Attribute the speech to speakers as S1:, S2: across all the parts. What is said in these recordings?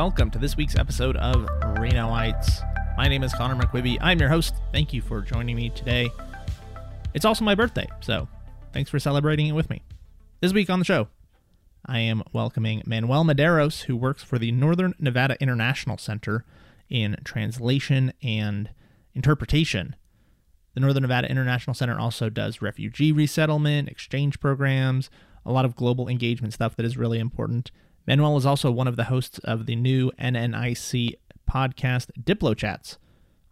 S1: welcome to this week's episode of Renoites. My name is Connor McQuibby. I'm your host. Thank you for joining me today. It's also my birthday, so thanks for celebrating it with me. This week on the show, I am welcoming Manuel Medeiros, who works for the Northern Nevada International Center in translation and interpretation. The Northern Nevada International Center also does refugee resettlement, exchange programs, a lot of global engagement stuff that is really important. Manuel is also one of the hosts of the new NNIC podcast, Diplo Chats.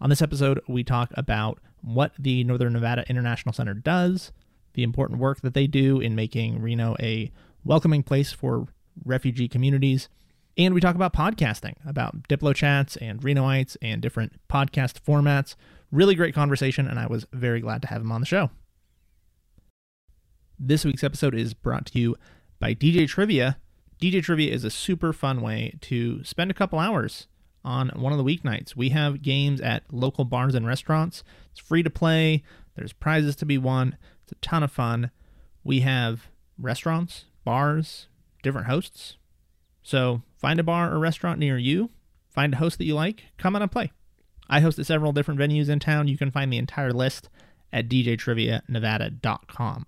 S1: On this episode, we talk about what the Northern Nevada International Center does, the important work that they do in making Reno a welcoming place for refugee communities, and we talk about podcasting, about Diplo Chats and Renoites and different podcast formats. Really great conversation, and I was very glad to have him on the show. This week's episode is brought to you by DJ Trivia. DJ Trivia is a super fun way to spend a couple hours on one of the weeknights. We have games at local bars and restaurants. It's free to play, there's prizes to be won. It's a ton of fun. We have restaurants, bars, different hosts. So find a bar or restaurant near you, find a host that you like, come on and play. I host at several different venues in town. You can find the entire list at djtrivianevada.com.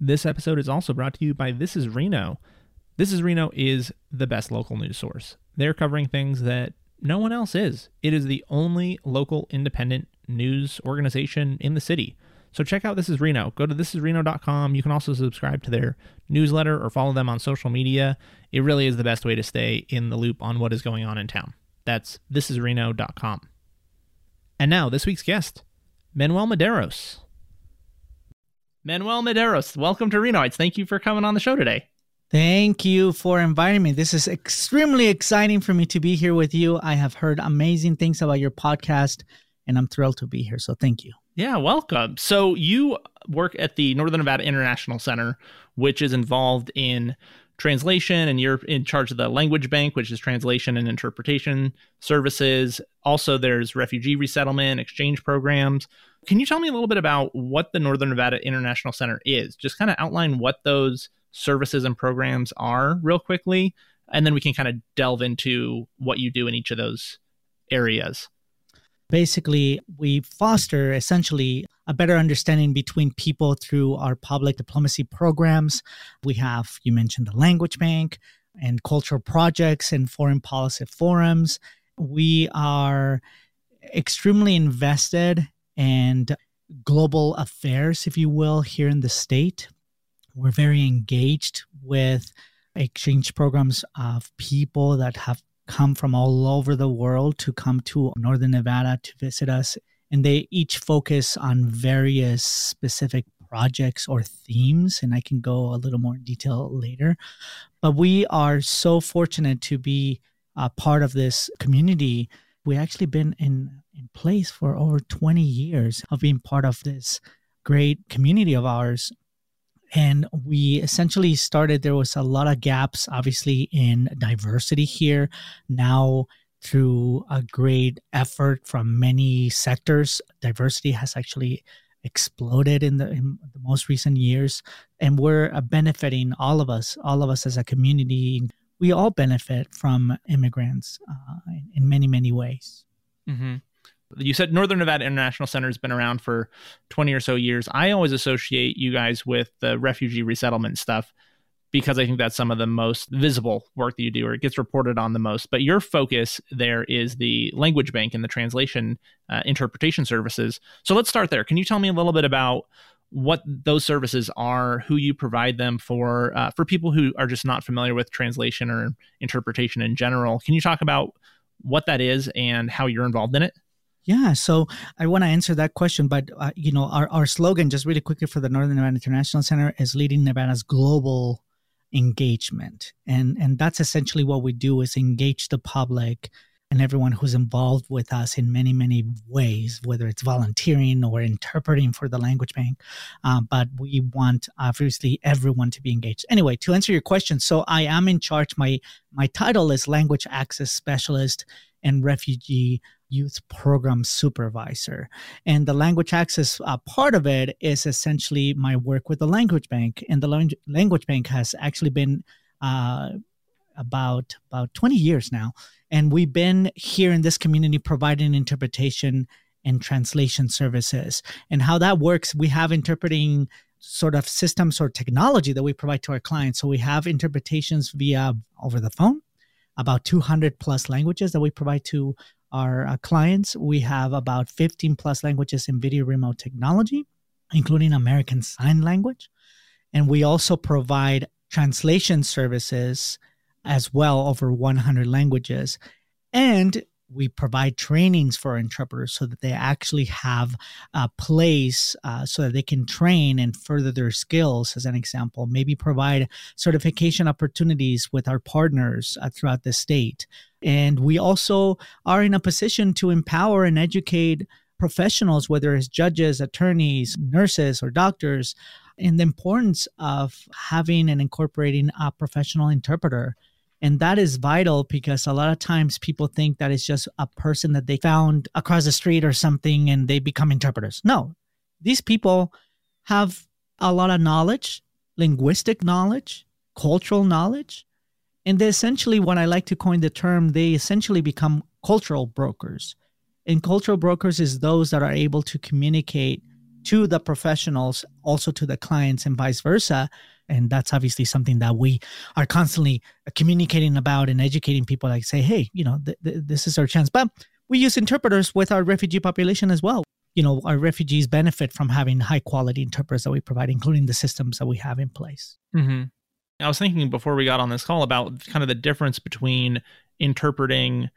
S1: This episode is also brought to you by This is Reno. This is Reno is the best local news source. They're covering things that no one else is. It is the only local independent news organization in the city. So check out This is Reno. Go to thisisreno.com. You can also subscribe to their newsletter or follow them on social media. It really is the best way to stay in the loop on what is going on in town. That's thisisreno.com. And now, this week's guest, Manuel Medeiros. Manuel Medeiros, welcome to Renoites. Thank you for coming on the show today.
S2: Thank you for inviting me. This is extremely exciting for me to be here with you. I have heard amazing things about your podcast, and I'm thrilled to be here. So thank you.
S1: Yeah, welcome. So you work at the Northern Nevada International Center, which is involved in translation, and you're in charge of the language bank, which is translation and interpretation services. Also, there's refugee resettlement, exchange programs. Can you tell me a little bit about what the Northern Nevada International Center is? Just kind of outline what those services and programs are real quickly, and then we can kind of delve into what you do in each of those areas.
S2: Basically, we foster essentially a better understanding between people through our public diplomacy programs. We have, you mentioned the Language Bank and cultural projects and foreign policy forums. We are extremely invested and global affairs, if you will, here in the state. We're very engaged with exchange programs of people that have come from all over the world to come to Northern Nevada to visit us. And they each focus on various specific projects or themes. And I can go a little more in detail later. But we are so fortunate to be a part of this community. We actually been in in place for over 20 years of being part of this great community of ours. And we essentially started there was a lot of gaps obviously in diversity here. Now through a great effort from many sectors diversity has actually exploded in the, in the most recent years. And we're benefiting all of us all of us as a community. We all benefit from immigrants uh, in, many many ways.
S1: Mm-hmm you said Northern Nevada International Center has been around for 20 or so years. I always associate you guys with the refugee resettlement stuff because I think that's some of the most visible work that you do or it gets reported on the most. But your focus there is the language bank and the translation uh, interpretation services. So let's start there. Can you tell me a little bit about what those services are, who you provide them for, uh, for people who are just not familiar with translation or interpretation in general? Can you talk about what that is and how you're involved in it?
S2: Yeah, so I want to answer that question, but uh, you know, our, our slogan, just really quickly for the Northern Nevada International Center, is leading Nevada's global engagement, and and that's essentially what we do is engage the public and everyone who's involved with us in many many ways, whether it's volunteering or interpreting for the language bank. Uh, but we want obviously everyone to be engaged. Anyway, to answer your question, so I am in charge. My my title is language access specialist and refugee youth program supervisor. And the language access uh, part of it is essentially my work with the language bank. And the language bank has actually been uh, about about 20 years now and we've been here in this community providing interpretation and translation services and how that works we have interpreting sort of systems or technology that we provide to our clients so we have interpretations via over the phone about 200 plus languages that we provide to our uh, clients we have about 15 plus languages in video remote technology including american sign language and we also provide translation services as well over 100 languages. And we provide trainings for interpreters so that they actually have a place uh, so that they can train and further their skills as an example maybe provide certification opportunities with our partners uh, throughout the state and we also are in a position to empower and educate professionals whether it's judges attorneys nurses or doctors in the importance of having and incorporating a professional interpreter. And that is vital because a lot of times people think that it's just a person that they found across the street or something and they become interpreters. No, these people have a lot of knowledge, linguistic knowledge, cultural knowledge. And they essentially, when I like to coin the term, they essentially become cultural brokers. And cultural brokers is those that are able to communicate to the professionals, also to the clients, and vice versa. And that's obviously something that we are constantly communicating about and educating people. Like, say, hey, you know, th- th- this is our chance. But we use interpreters with our refugee population as well. You know, our refugees benefit from having high quality interpreters that we provide, including the systems that we have in place.
S1: Mm-hmm. I was thinking before we got on this call about kind of the difference between interpreting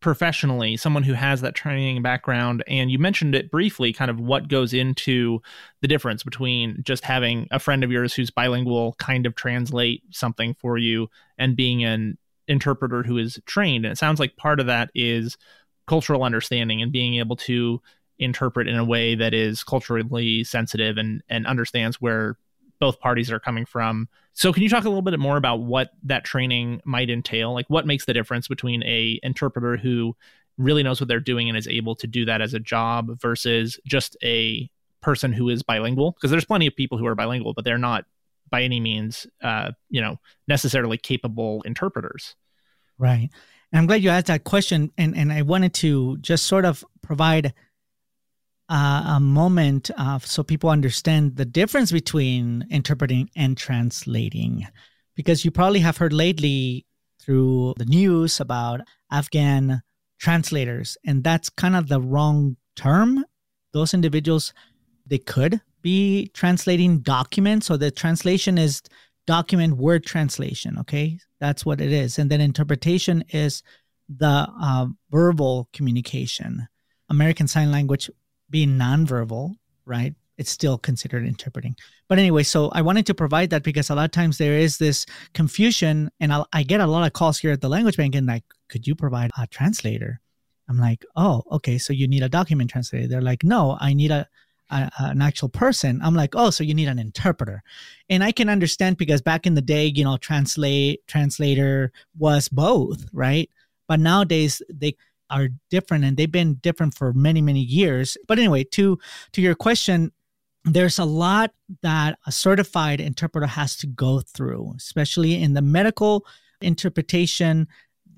S1: professionally, someone who has that training background. And you mentioned it briefly, kind of what goes into the difference between just having a friend of yours who's bilingual kind of translate something for you and being an interpreter who is trained. And it sounds like part of that is cultural understanding and being able to interpret in a way that is culturally sensitive and, and understands where both parties are coming from. So can you talk a little bit more about what that training might entail? Like what makes the difference between a interpreter who really knows what they're doing and is able to do that as a job versus just a person who is bilingual? Because there's plenty of people who are bilingual, but they're not by any means, uh, you know, necessarily capable interpreters.
S2: Right. And I'm glad you asked that question. And, and I wanted to just sort of provide uh, a moment uh, so people understand the difference between interpreting and translating. Because you probably have heard lately through the news about Afghan translators, and that's kind of the wrong term. Those individuals, they could be translating documents. So the translation is document word translation. Okay. That's what it is. And then interpretation is the uh, verbal communication. American Sign Language being nonverbal, right? It's still considered interpreting. But anyway, so I wanted to provide that because a lot of times there is this confusion, and I'll, i get a lot of calls here at the language bank, and like, could you provide a translator? I'm like, oh, okay, so you need a document translator. They're like, no, I need a, a, an actual person. I'm like, oh, so you need an interpreter, and I can understand because back in the day, you know, translate translator was both, right? But nowadays they are different and they've been different for many many years. But anyway to to your question there's a lot that a certified interpreter has to go through especially in the medical interpretation.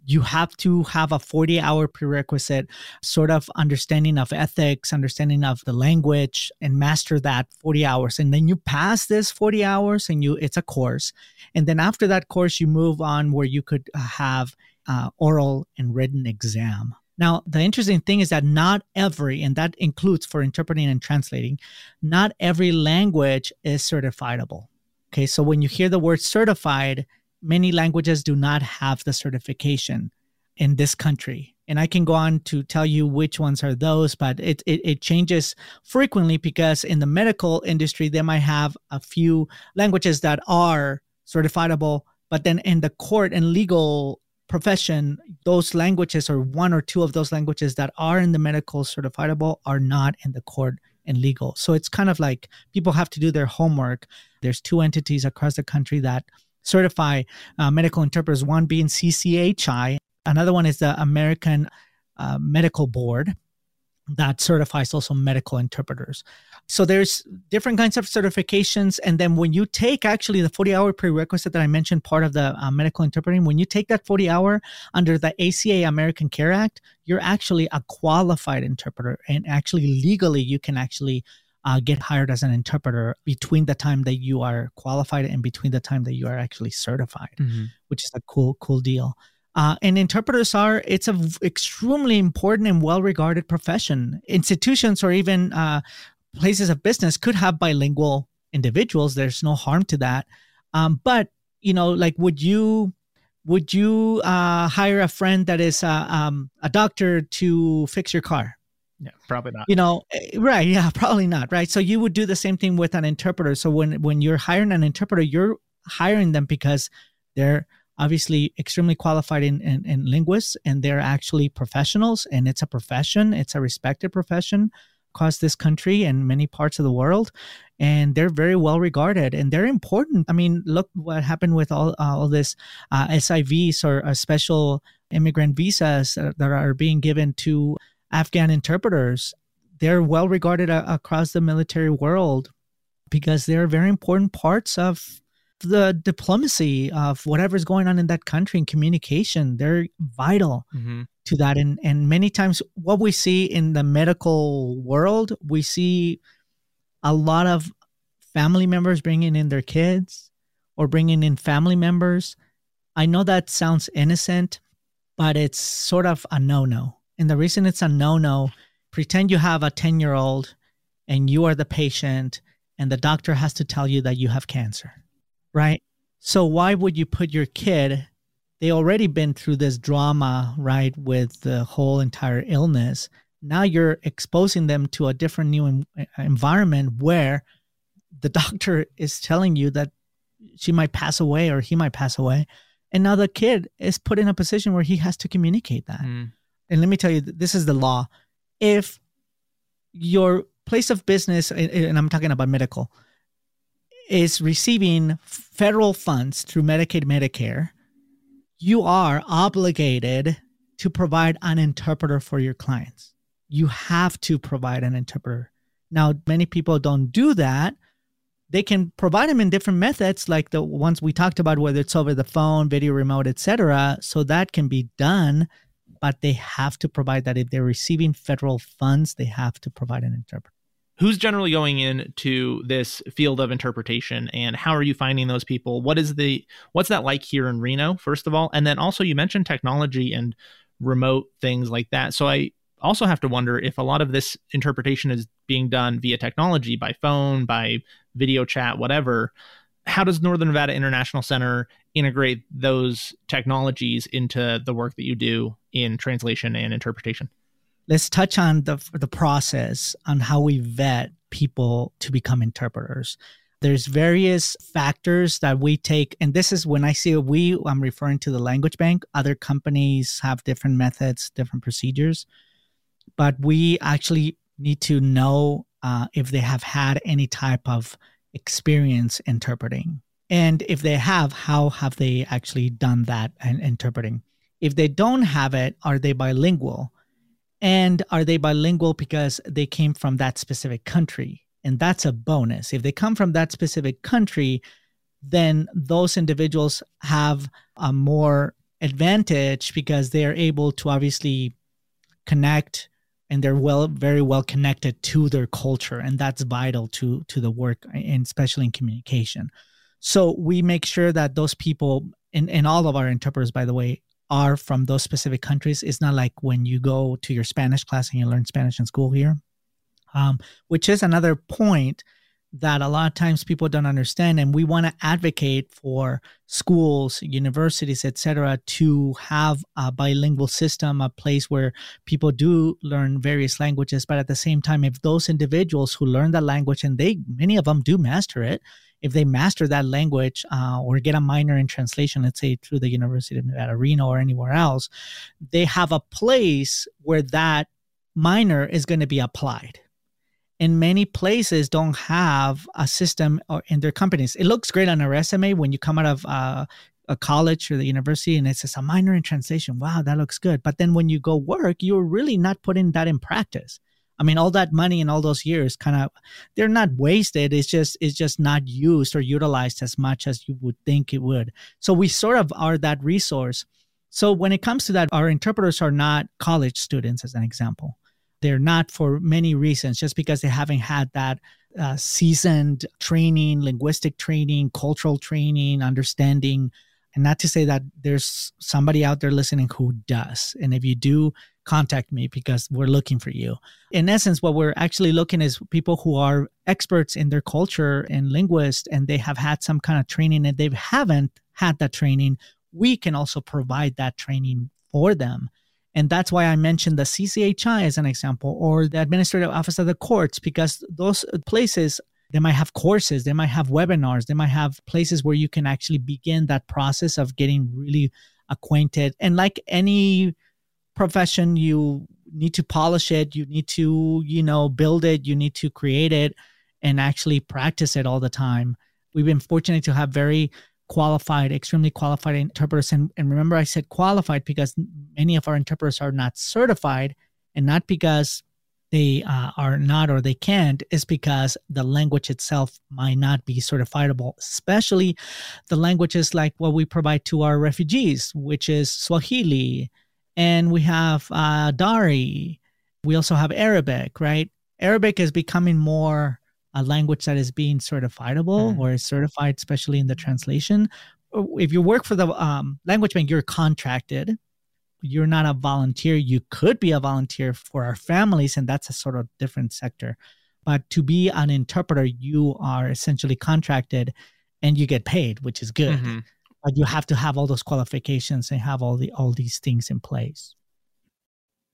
S2: You have to have a 40 hour prerequisite sort of understanding of ethics understanding of the language and master that 40 hours. And then you pass this 40 hours and you it's a course. And then after that course you move on where you could have uh, oral and written exam. Now, the interesting thing is that not every, and that includes for interpreting and translating, not every language is certifiable. Okay, so when you hear the word certified, many languages do not have the certification in this country. And I can go on to tell you which ones are those, but it, it, it changes frequently because in the medical industry, they might have a few languages that are certifiable, but then in the court and legal profession, those languages or one or two of those languages that are in the medical certifiable are not in the court and legal. So it's kind of like people have to do their homework. There's two entities across the country that certify uh, medical interpreters, one being CCHI, another one is the American uh, Medical Board. That certifies also medical interpreters. So there's different kinds of certifications, and then when you take actually the 40 hour prerequisite that I mentioned, part of the uh, medical interpreting, when you take that 40 hour under the ACA American Care Act, you're actually a qualified interpreter, and actually legally you can actually uh, get hired as an interpreter between the time that you are qualified and between the time that you are actually certified, mm-hmm. which is a cool cool deal. Uh, and interpreters are it's an extremely important and well regarded profession. Institutions or even uh, places of business could have bilingual individuals. There's no harm to that. Um, but you know like would you would you uh, hire a friend that is uh, um, a doctor to fix your car?
S1: Yeah probably not.
S2: You know eh, right yeah probably not right? So you would do the same thing with an interpreter. So when when you're hiring an interpreter you're hiring them because they're obviously extremely qualified in, in, in, linguists and they're actually professionals and it's a profession it's a respected profession across this country and many parts of the world and they're very well regarded and they're important. I mean look what happened with all, uh, all this uh, sivs or uh, special immigrant visas that are being given to afghan interpreters. They're well regarded uh, across the military world because they're very important parts of the diplomacy of whatever's going on in that country and communication. They're vital mm-hmm. to that. And and many times what we see in the medical world, we see a lot of family members bringing in their kids or bringing in family members. I know that sounds innocent, but it's sort of a no-no. And the reason it's a no-no, pretend you have a 10-year-old and you are the patient and the doctor has to tell you that you have cancer right? So why would you put your kid? They already been through this drama, right, with the whole entire illness. Now you're exposing them to a different new environment where the doctor is telling you that she might pass away or he might pass away. And now the kid is put in a position where he has to communicate that. Mm. And let me tell you, this is the law. If your place of business, and I'm talking about medical, is receiving federal funds through Medicaid, Medicare, you are obligated to provide an interpreter for your clients. You have to provide an interpreter. Now, many people don't do that. They can provide them in different methods, like the ones we talked about, whether it's over the phone, video remote, etc. So that can be done, but they have to provide that. If they're receiving federal funds, they have to provide an interpreter
S1: who's generally going into this field of interpretation and how are you finding those people? What is the what's that like here in reno first of all? And then also you mentioned technology and remote things like that. So i also have to wonder if a lot of this interpretation is being done via technology by phone by video chat whatever. How does northern nevada international center integrate those technologies into the work that you do in translation and interpretation
S2: let's touch on the the process on how we vet people to become interpreters. There's various factors that we take, and this is when I say we, I'm referring to the language bank. Other companies have different methods, different procedures, but we actually need to know uh, if they have had any type of experience interpreting, and if they have, how have they actually done that and interpreting? If they don't have it, are they bilingual? And are they bilingual because they came from that specific country? And that's a bonus. If they come from that specific country, then those individuals have a more advantage because they are able to obviously connect and they're well very well connected to their culture and that's vital to to the work and especially in communication so we make sure that those people and, and all of our interpreters by the way are from those specific countries. It's not like when you go to your Spanish class and you learn Spanish in school here, um, which is another point that a lot of times people don't understand and we want to advocate for schools universities etc to have a bilingual system a place where people do learn various languages but at the same time if those individuals who learn the language and they many of them do master it if they master that language uh, or get a minor in translation, let's say through the University of Nevada, Reno, or anywhere else, they have a place where that minor is going to be applied. And many places don't have a system or in their companies. It looks great on a resume when you come out of uh, a college or the university and it says a minor in translation. Wow, that looks good. But then when you go work, you're really not putting that in practice I mean, all that money and all those years kind of they're not wasted. It's just it's just not used or utilized as much as you would think it would. So we sort of are that resource. So when it comes to that, our interpreters are not college students, as an example. They're not for many reasons, just because they haven't had that uh, seasoned training, linguistic training, cultural training, understanding. And not to say that there's somebody out there listening who does. And if you do, contact me because we're looking for you. In essence, what we're actually looking is people who are experts in their culture and linguists, and they have had some kind of training and they haven't had that training. We can also provide that training for them. And that's why I mentioned the CCHI as an example or the Administrative Office of the Courts, because those places, they might have courses, they might have webinars, they might have places where you can actually begin that process of getting really acquainted. And like any profession, you need to polish it, you need to, you know, build it, you need to create it and actually practice it all the time. We've been fortunate to have very qualified, extremely qualified interpreters. And, and remember, I said qualified because many of our interpreters are not certified and not because they uh, are not or they can't is because the language itself might not be certifiable especially the languages like what we provide to our refugees which is swahili and we have uh, dari we also have arabic right arabic is becoming more a language that is being certifiable mm. or is certified, especially in the translation. If you work for the um, language bank, you're contracted. You're not a volunteer. You could be a volunteer for our families, and that's a sort of different sector. But to be an interpreter, you are essentially contracted and you get paid, which is good. Mm-hmm. But you have to have all those qualifications and have all the all these things in place.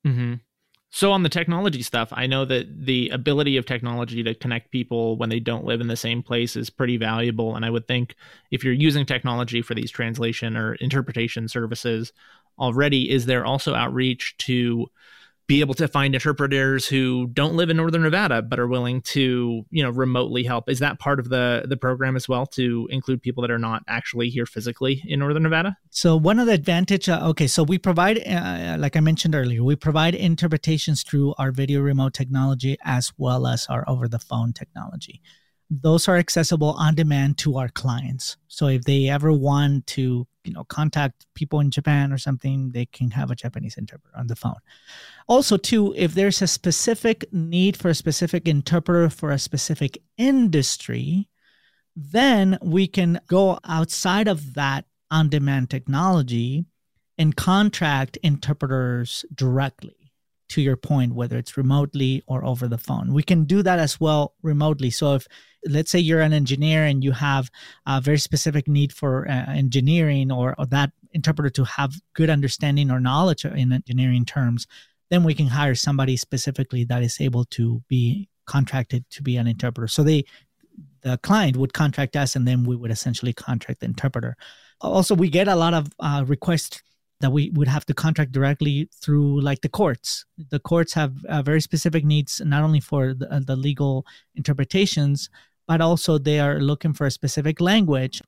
S1: Mm-hmm. So on the technology stuff, I know that the ability of technology to connect people when they don't live in the same place is pretty valuable. And I would think if you're using technology for these translation or interpretation services already, is there also outreach to be able to find interpreters who don't live in northern nevada but are willing to you know remotely help. Is that part of the the program as well to include people that are not actually here physically in northern nevada?
S2: So one of the advantage uh, okay so we provide uh, like i mentioned earlier we provide interpretations through our video remote technology as well as our over the phone technology those are accessible on demand to our clients. So if they ever want to you know contact people in japan or something they can have a japanese interpreter on the phone. Also too if there's a specific need for a specific interpreter for a specific industry then we can go outside of that on demand technology and contract interpreters directly to your point whether it's remotely or over the phone we can do that as well remotely so if let's say you're an engineer and you have a very specific need for uh, engineering or, or that interpreter to have good understanding or knowledge in engineering terms then we can hire somebody specifically that is able to be contracted to be an interpreter. So they the client would contract us and then we would essentially contract the interpreter. Also, we get a lot of uh, requests that we would have to contract directly through like the courts. The courts have uh, very specific needs, not only for the, uh, the legal interpretations, but also they are looking for a specific language.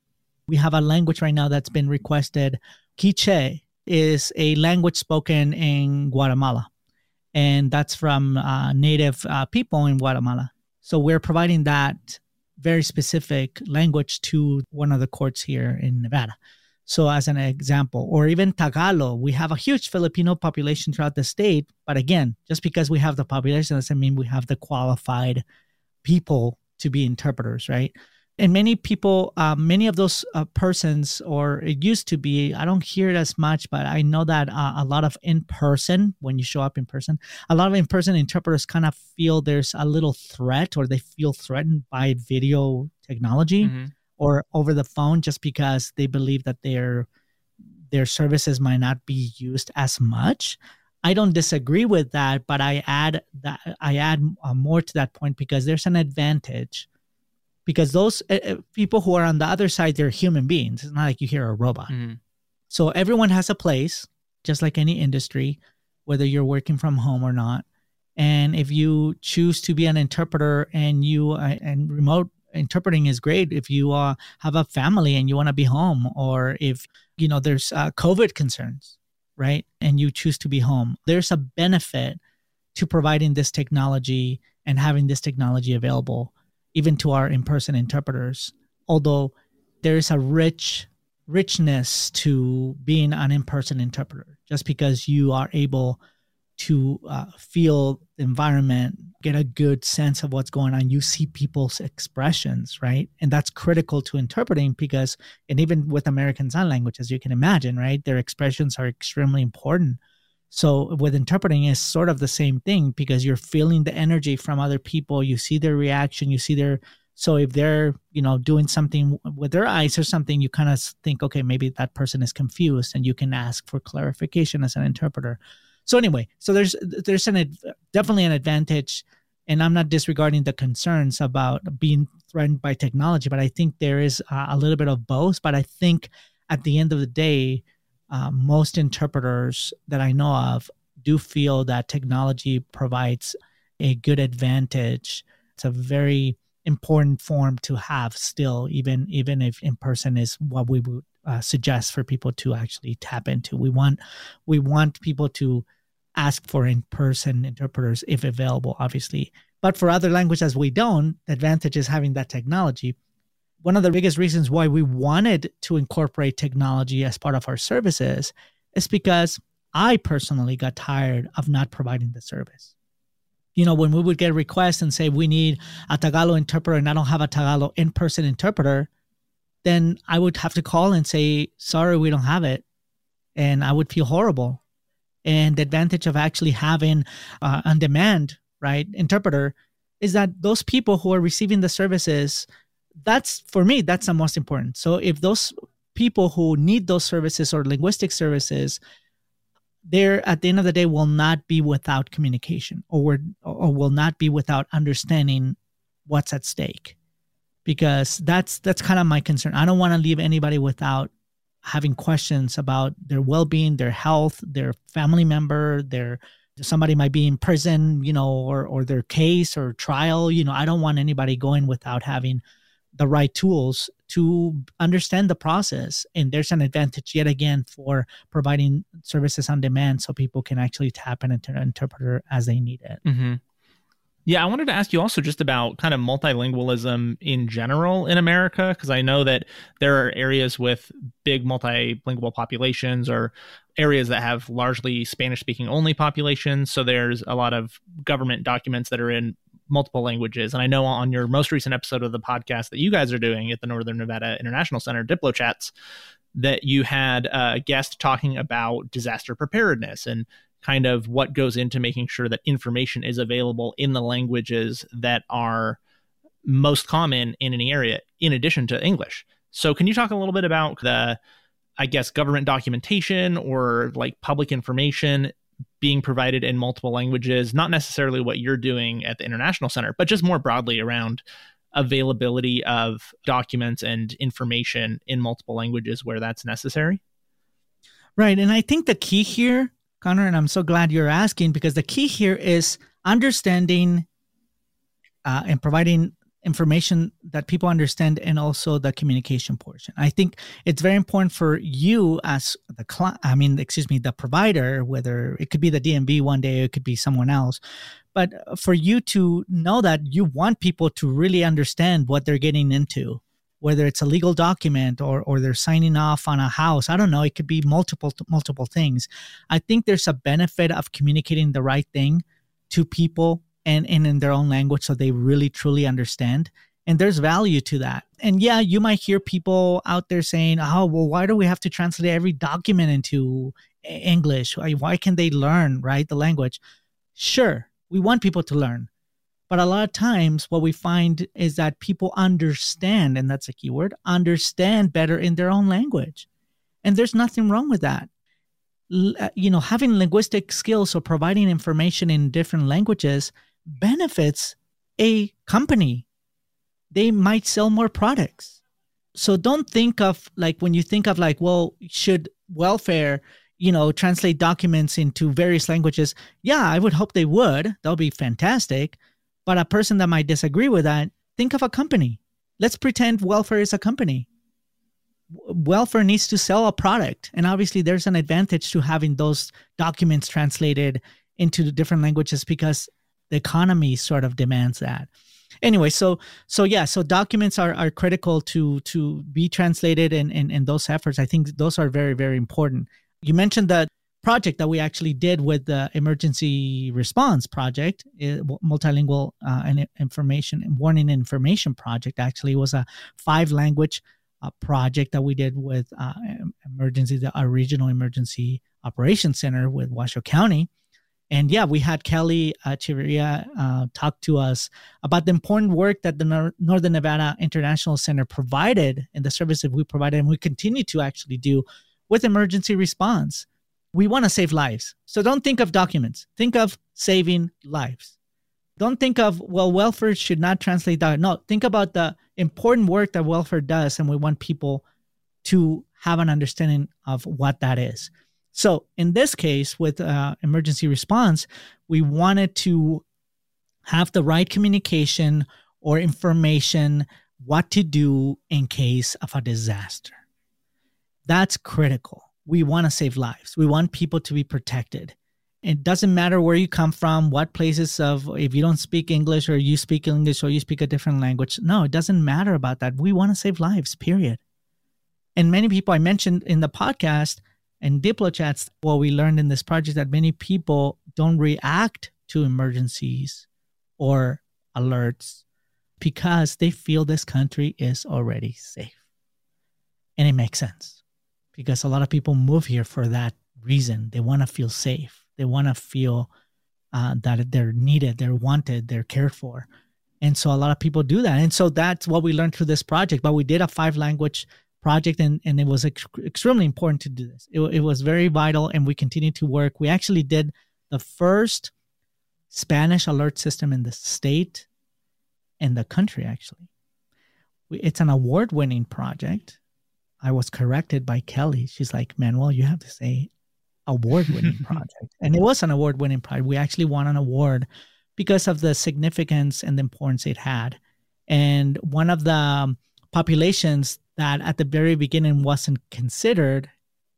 S2: We have a language right now that's been requested. Quiche is a language spoken in Guatemala and that's from uh, native uh, people in Guatemala. So we're providing that very specific language to one of the courts here in Nevada. So, as an example, or even Tagalog, we have a huge Filipino population throughout the state. But again, just because we have the population doesn't mean we have the qualified people to be interpreters, right? and many people uh, many of those uh, persons or it used to be i don't hear it as much but i know that uh, a lot of in person when you show up in person a lot of in person interpreters kind of feel there's a little threat or they feel threatened by video technology mm-hmm. Or over the phone just because they believe that their their services might not be used as much. I don't disagree with that, but I add that I add uh, more to that point because there's an advantage because those uh, people who are on the other side they're human beings. It's not like you hear a robot. Mm-hmm. so everyone has a place just like any industry whether you're working from home or not. And if you choose to be an interpreter and you uh, and remote interpreting is great if you uh, have a family and you want to be home or if you know there's uh, covid concerns right? And you choose to be home. There's a benefit to providing this technology and having this technology available even to our in-person interpreters although there is a rich richness to being an in-person interpreter just because you are able to uh, feel the environment get a good sense of what's going on. You see people's expressions right? And that's critical to interpreting because and even with american sign language as you can imagine right their expressions are extremely important. So with interpreting is sort of the same thing because you're feeling the energy from other people. You see their reaction. You see their so if they're, you know, doing something with their eyes or something, you kind of think, okay, maybe that person is confused, and you can ask for clarification as an interpreter. So anyway, so there's there's an definitely an advantage, and I'm not disregarding the concerns about being threatened by technology, but I think there is a little bit of both. But I think at the end of the day, uh, most interpreters that I know of do feel that technology provides a good advantage. It's a very important form to have still even even if in person is what we would uh, suggest for people to actually tap into. We want we want people to ask for in-person interpreters if available obviously. But for other languages we don't the advantage is having that technology. One of the biggest reasons why we wanted to incorporate technology as part of our services is because i personally got tired of not providing the service. You know, when we would get requests and say we need a Tagalog interpreter and I don't have a Tagalog in person interpreter, then I would have to call and say, sorry, we don't have it. And I would feel horrible. And the advantage of actually having uh, on demand, right, interpreter is that those people who are receiving the services, that's for me, that's the most important. So if those people who need those services or linguistic services there at the end of the day will not be without communication or or will not be without understanding what's at stake because that's that's kind of my concern i don't want to leave anybody without having questions about their well-being their health their family member their somebody might be in prison you know or or their case or trial you know i don't want anybody going without having the right tools to understand the process. And there's an advantage yet again for providing services on demand so people can actually tap an inter- interpreter as they need it.
S1: Mm-hmm. Yeah, I wanted to ask you also just about kind of multilingualism in general in America, because I know that there are areas with big multilingual populations or areas that have largely Spanish speaking only populations. So there's a lot of government documents that are in multiple languages. And I know on your most recent episode of the podcast that you guys are doing at the Northern Nevada International Center, Diplo Chats, that you had a guest talking about disaster preparedness and kind of what goes into making sure that information is available in the languages that are most common in any area, in addition to English. So, can you talk a little bit about the, I guess, government documentation or like public information being provided in multiple languages, not necessarily what you're doing at the International Center, but just more broadly around availability of documents and information in multiple languages where that's necessary?
S2: Right. And I think the key here, Connor, and I'm so glad you're asking because the key here is understanding uh, and providing information that people understand and also the communication portion. I think it's very important for you as the client, I mean, excuse me, the provider, whether it could be the DMV one day, or it could be someone else, but for you to know that you want people to really understand what they're getting into whether it's a legal document or or they're signing off on a house i don't know it could be multiple multiple things. I think there's a benefit of communicating the right thing to people and, and in their own language so they really truly understand and there's value to that. And yeah you might hear people out there saying oh well why do we have to translate every document into english? Why, can they learn right the language? Sure we want people to learn but a lot of times what we find is that people understand and that's a key word understand better in their own language and there's nothing wrong with that uh, you know having linguistic skills or providing information in different languages benefits a company. They might sell more products. So don't think of like when you think of like, well, should welfare, you know, translate documents into various languages? Yeah, I would hope they would. That would be fantastic. But a person that might disagree with that, think of a company. Let's pretend welfare is a company. Welfare needs to sell a product. And obviously, there's an advantage to having those documents translated into different languages because the economy sort of demands that anyway so so yeah so documents are, are critical to to be translated and and in those efforts i think those are very very important you mentioned that project that we actually did with the emergency response project eh, multilingual uh, and information warning information project actually was a five language uh, project that we did with uh, emergency the regional emergency operations center with washoe county and yeah, we had Kelly uh, Chiveria uh, talk to us about the important work that the Nor- Northern Nevada International Center provided and the services we provided, and we continue to actually do with emergency response. We want to save lives. So don't think of documents, think of saving lives. Don't think of, well, welfare should not translate that. No, think about the important work that welfare does, and we want people to have an understanding of what that is. So in this case, with uh, emergency response, we wanted to have the right communication or information what to do in case of a disaster. That's critical. We want to save lives. We want people to be protected. It doesn't matter where you come from, what places of if you don't speak English or you speak English or you speak a different language. No, it doesn't matter about that. We want to save lives, period. And many people I mentioned in the podcast and DiploChats, what we learned in this project that many people don't react to emergencies or alerts because they feel this country is already safe. And it makes sense because a lot of people move here for that reason. They want to feel safe. They want to feel uh, that they're needed, they're wanted, they're cared for. And so a lot of people do that. And so that's what we learned through this project. But we did a five language project and, and it was ex- extremely important to do this. It, it was very vital and we continued to work. We actually did the first Spanish alert system in the state and the country, actually. It's an award winning project. I was corrected by Kelly. She's like, Manuel, you have to say award winning project. And it was an award winning project. We actually won an award because of the significance and the importance it had. And one of the populations that at the very beginning wasn't considered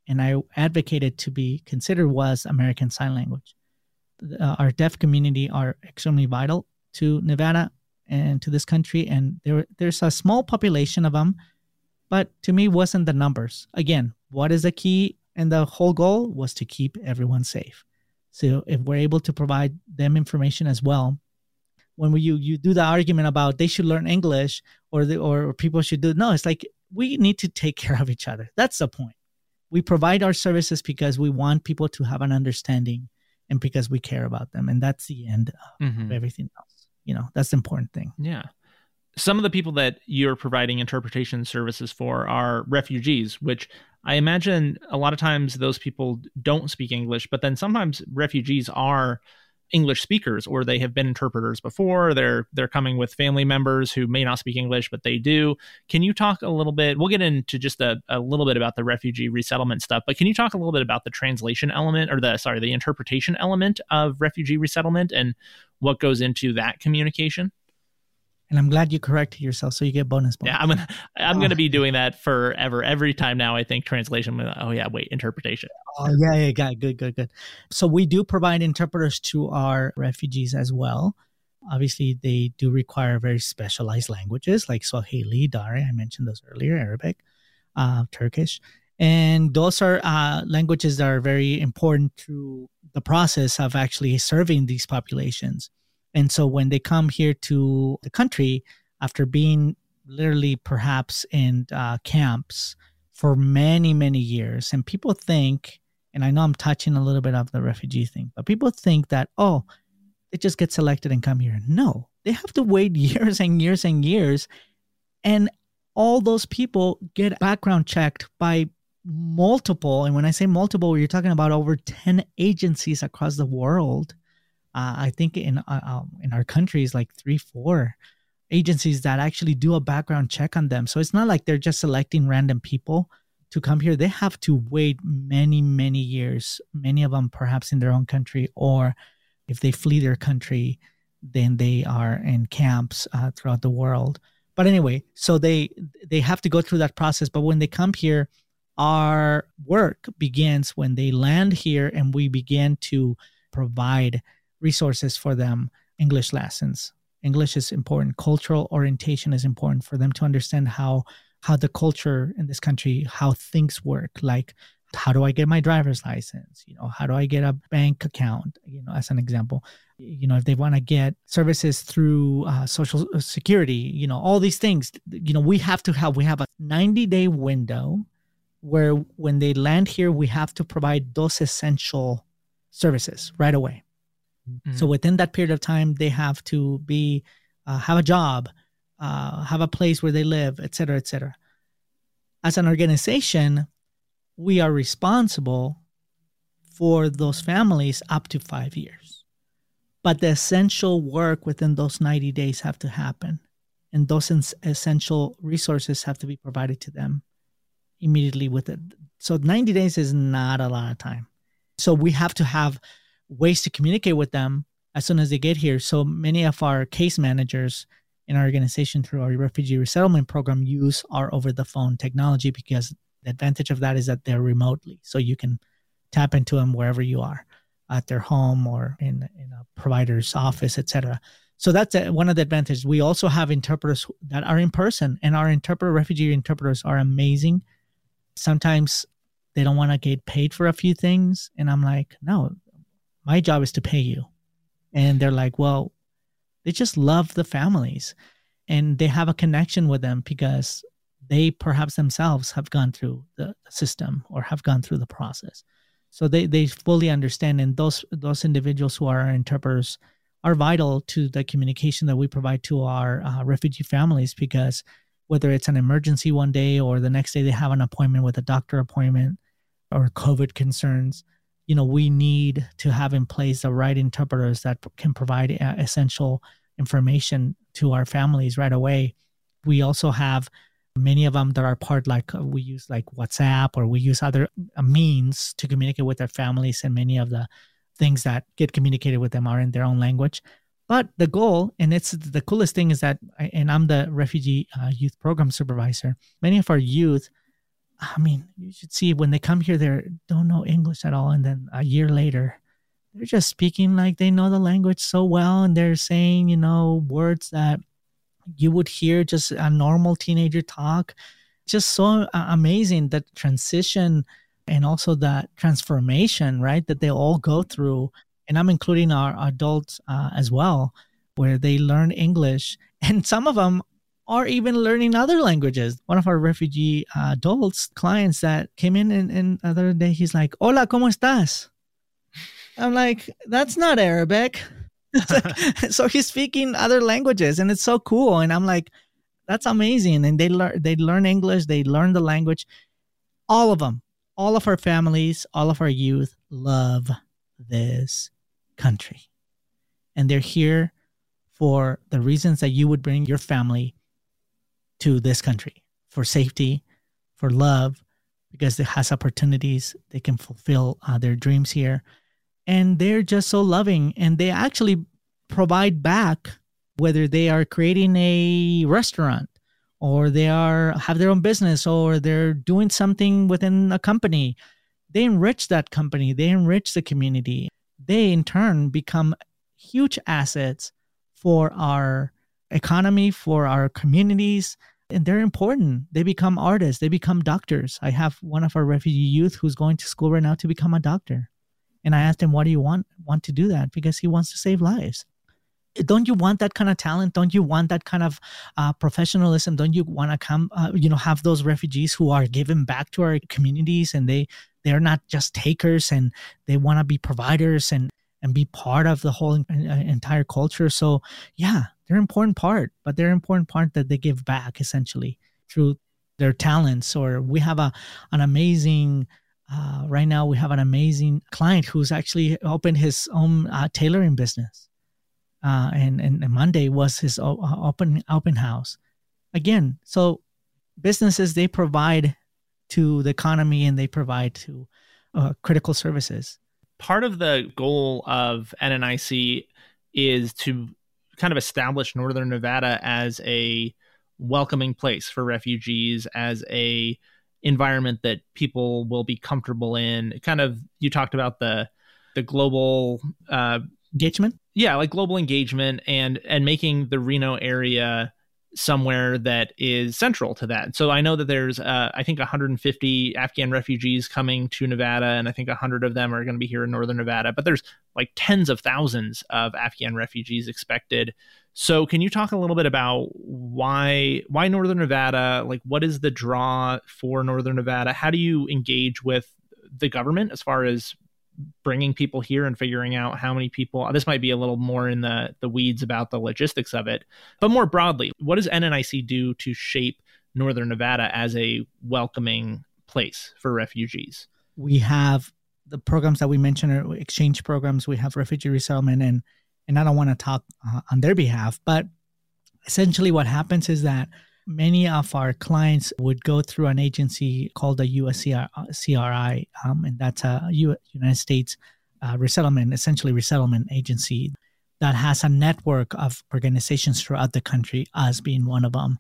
S2: and I advocated to be considered was American Sign Language. Uh, our deaf community are extremely vital to Nevada and to this country, and there there's a small population of them, but to me wasn't the numbers. Again, what is the key and the whole goal was to keep everyone safe. So if we're able to provide them information as well, when we, you you do the argument about they should learn English or the, or people should do no, it's like we need to take care of each other. That's the point. We provide our services because we want people to have an understanding and because we care about them. And that's the end of mm-hmm. everything else. You know, that's the important thing.
S1: Yeah. Some of the people that you're providing interpretation services for are refugees, which I imagine a lot of times those people don't speak English, but then sometimes refugees are English speakers or they have been interpreters before. They're they're coming with family members who may not speak English, but they do. Can you talk a little bit? We'll get into just a, a little bit about the refugee resettlement stuff, but can you talk a little bit about the translation element or the sorry, the interpretation element of refugee resettlement and what goes into that communication?
S2: And I'm glad you corrected yourself so you get bonus points.
S1: Yeah, I'm gonna I'm oh. gonna be doing that forever. Every time now, I think translation. Oh yeah, wait, interpretation.
S2: Oh yeah, yeah, got good, good, good. So we do provide interpreters to our refugees as well. Obviously, they do require very specialized languages like Swahili, Dari. I mentioned those earlier, Arabic, uh, Turkish, and those are uh, languages that are very important to the process of actually serving these populations. And so when they come here to the country after being literally perhaps in uh, camps for many, many years, and people think, and I know I'm touching a little bit of the refugee thing, but people think that, oh, they just get selected and come here. No, they have to wait years and years and years. And all those people get background checked by multiple, and when I say multiple, you're talking about over 10 agencies across the world uh, I think in uh, um, in our countries like three, four agencies that actually do a background check on them. So it's not like they're just selecting random people to come here. They have to wait many, many years. Many of them perhaps in their own country, or if they flee their country, then they are in camps uh, throughout the world. But anyway, so they they have to go through that process. But when they come here, our work begins when they land here, and we begin to provide resources for them, English lessons. English is important. Cultural orientation is important for them to understand how how the culture in this country, how things work. Like, how do I get my driver's license? You know, how do I get a bank account? You know, as an example, you know, if they want to get services through uh, social security, you know, all these things. You know, we have to have we have a 90 day window where when they land here, we have to provide those essential services right away. Mm-hmm. So within that period of time, they have to be uh, have a job, uh, have a place where they live, et cetera, et cetera. As an organization, we are responsible for those families up to five years. But the essential work within those 90 days have to happen. And those essential resources have to be provided to them immediately with it. So 90 days is not a lot of time. So we have to have ways to communicate with them as soon as they get here. So many of our case managers in our organization through our refugee resettlement program use our over the phone technology because the advantage of that is that they're remotely. So you can tap into them wherever you are at their home or in, in a provider's office, etc. So that's a, one of the advantages. We also have interpreters that are in person, and our interpreter refugee interpreters are amazing sometimes they don't want to get paid for a few things. And I'm like, no, my job is to pay you. And they're like, well, they just love the families and they have a connection with them because they perhaps themselves have gone through the system or have gone through the process. So they, they fully understand and those those individuals who are interpreters are vital to the communication that we provide to our uh, refugee families because whether it's an emergency one day or the next day they have an appointment with a doctor appointment or COVID concerns, you know, we need to have in place the right interpreters that can provide uh, essential information to our families right away. We also have many of them that are part like uh, we use like WhatsApp or we use other uh, means to communicate with their families and many of the things that get communicated with them are in their own language but the goal, and it's the coolest thing, is that, and I'm the refugee uh, youth program supervisor. Many of our youth, I mean, you should see when they come here, they don't know English at all, and then a year later, they're just speaking like they know the language so well, and they're saying, you know, words that you would hear just a normal teenager talk. Just so uh, amazing that transition and also that transformation, right? That they all go through and I'm including our adults uh, as well, where they learn English, and some of them are even learning other languages. One of our refugee uh, adults clients that came in and, and the other day, he's like, "Hola, cómo estás?" I'm like, "That's not Arabic." so he's speaking other languages, and it's so cool. And I'm like, "That's amazing!" And they learn they learn English, they learn the language. All of them, all of our families, all of our youth love this country. And they're here for the reasons that you would bring your family to this country for safety, for love, because it has opportunities. They can fulfill uh, their dreams here. And they're just so loving. And they actually provide back, whether they are creating a restaurant or they are have their own business or they're doing something within a company they enrich that company they enrich the community they in turn become huge assets for our economy, for our communities, and they're important. They become artists, they become doctors. I have one of our refugee youth who's going to school right now to become a doctor. And I asked him, why do you want want to do that? Because he wants to save lives. Don't you want that kind of talent? Don't you want that kind of uh, professionalism? Don't you want to come, uh, you know, have those refugees who are given back to our communities and they they're not just takers and they want to be providers and and be part of the whole uh, entire culture. So yeah they're an important part but they're an important part that they give back essentially through their talents. Or we have a an amazing uh, right now we have an amazing client who's actually opened his own uh, tailoring business. Uh, and, and, and monday was his open open house. Again so businesses they provide to the economy and they provide to uh, critical services.
S1: Part of the goal of NNIC is to kind of establish Northern Nevada as a welcoming place for refugees, as a environment that people will be comfortable in. Kind of, you talked about the the global uh,
S2: engagement.
S1: Yeah, like global engagement and and making the Reno area somewhere that is central to that. So I know that there's, uh, I think, 150 Afghan refugees coming to Nevada, and I think 100 of them are going to be here in northern Nevada. But there's like tens of thousands of Afghan refugees expected. So can you talk a little bit about why why northern Nevada? Like, what is the draw for northern Nevada? How do you engage with the government as far as bringing people here and figuring out how many people this might be a little more in the the weeds about the logistics of it but more broadly what does nnic do to shape northern nevada as a welcoming place for refugees?
S2: We have the programs that we mentioned are exchange programs we have refugee resettlement and and i don't want to talk uh, on their behalf but essentially what happens is that many of our clients would go through an agency called the USCRI, um, and that's a U- United States uh, resettlement, essentially resettlement agency that has a network of organizations throughout the country, us being one of them.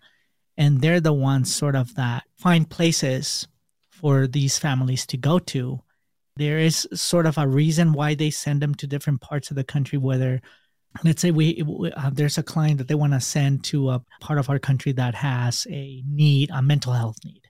S2: And they're the ones sort of that find places for these families to go to. There is sort of a reason why they send them to different parts of the country, whether let's say we, uh, there's a client that they want to send to a part of our country that has a need a mental health need.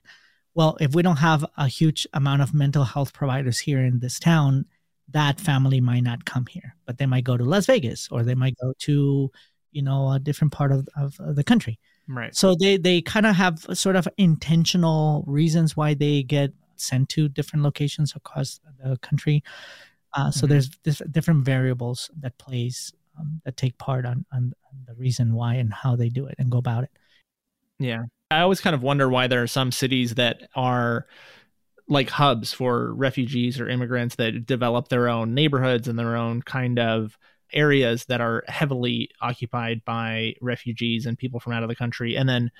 S2: Well if we don't have a huge amount of mental health providers here in this town that family might not come here but they might go to las vegas or they might go to you know a different part of, of, the country.
S1: Right.
S2: So they they kind of have sort of intentional reasons why they get sent to different locations across the country. Uh, so mm-hmm. there's different variables that plays um, that take part on, on the reason why and how they do it and go about it.
S1: Yeah. I always kind of wonder why there are some cities that are like hubs for refugees or immigrants that develop their own neighborhoods and their own kind of areas that are heavily occupied by refugees and people from out of the country. And then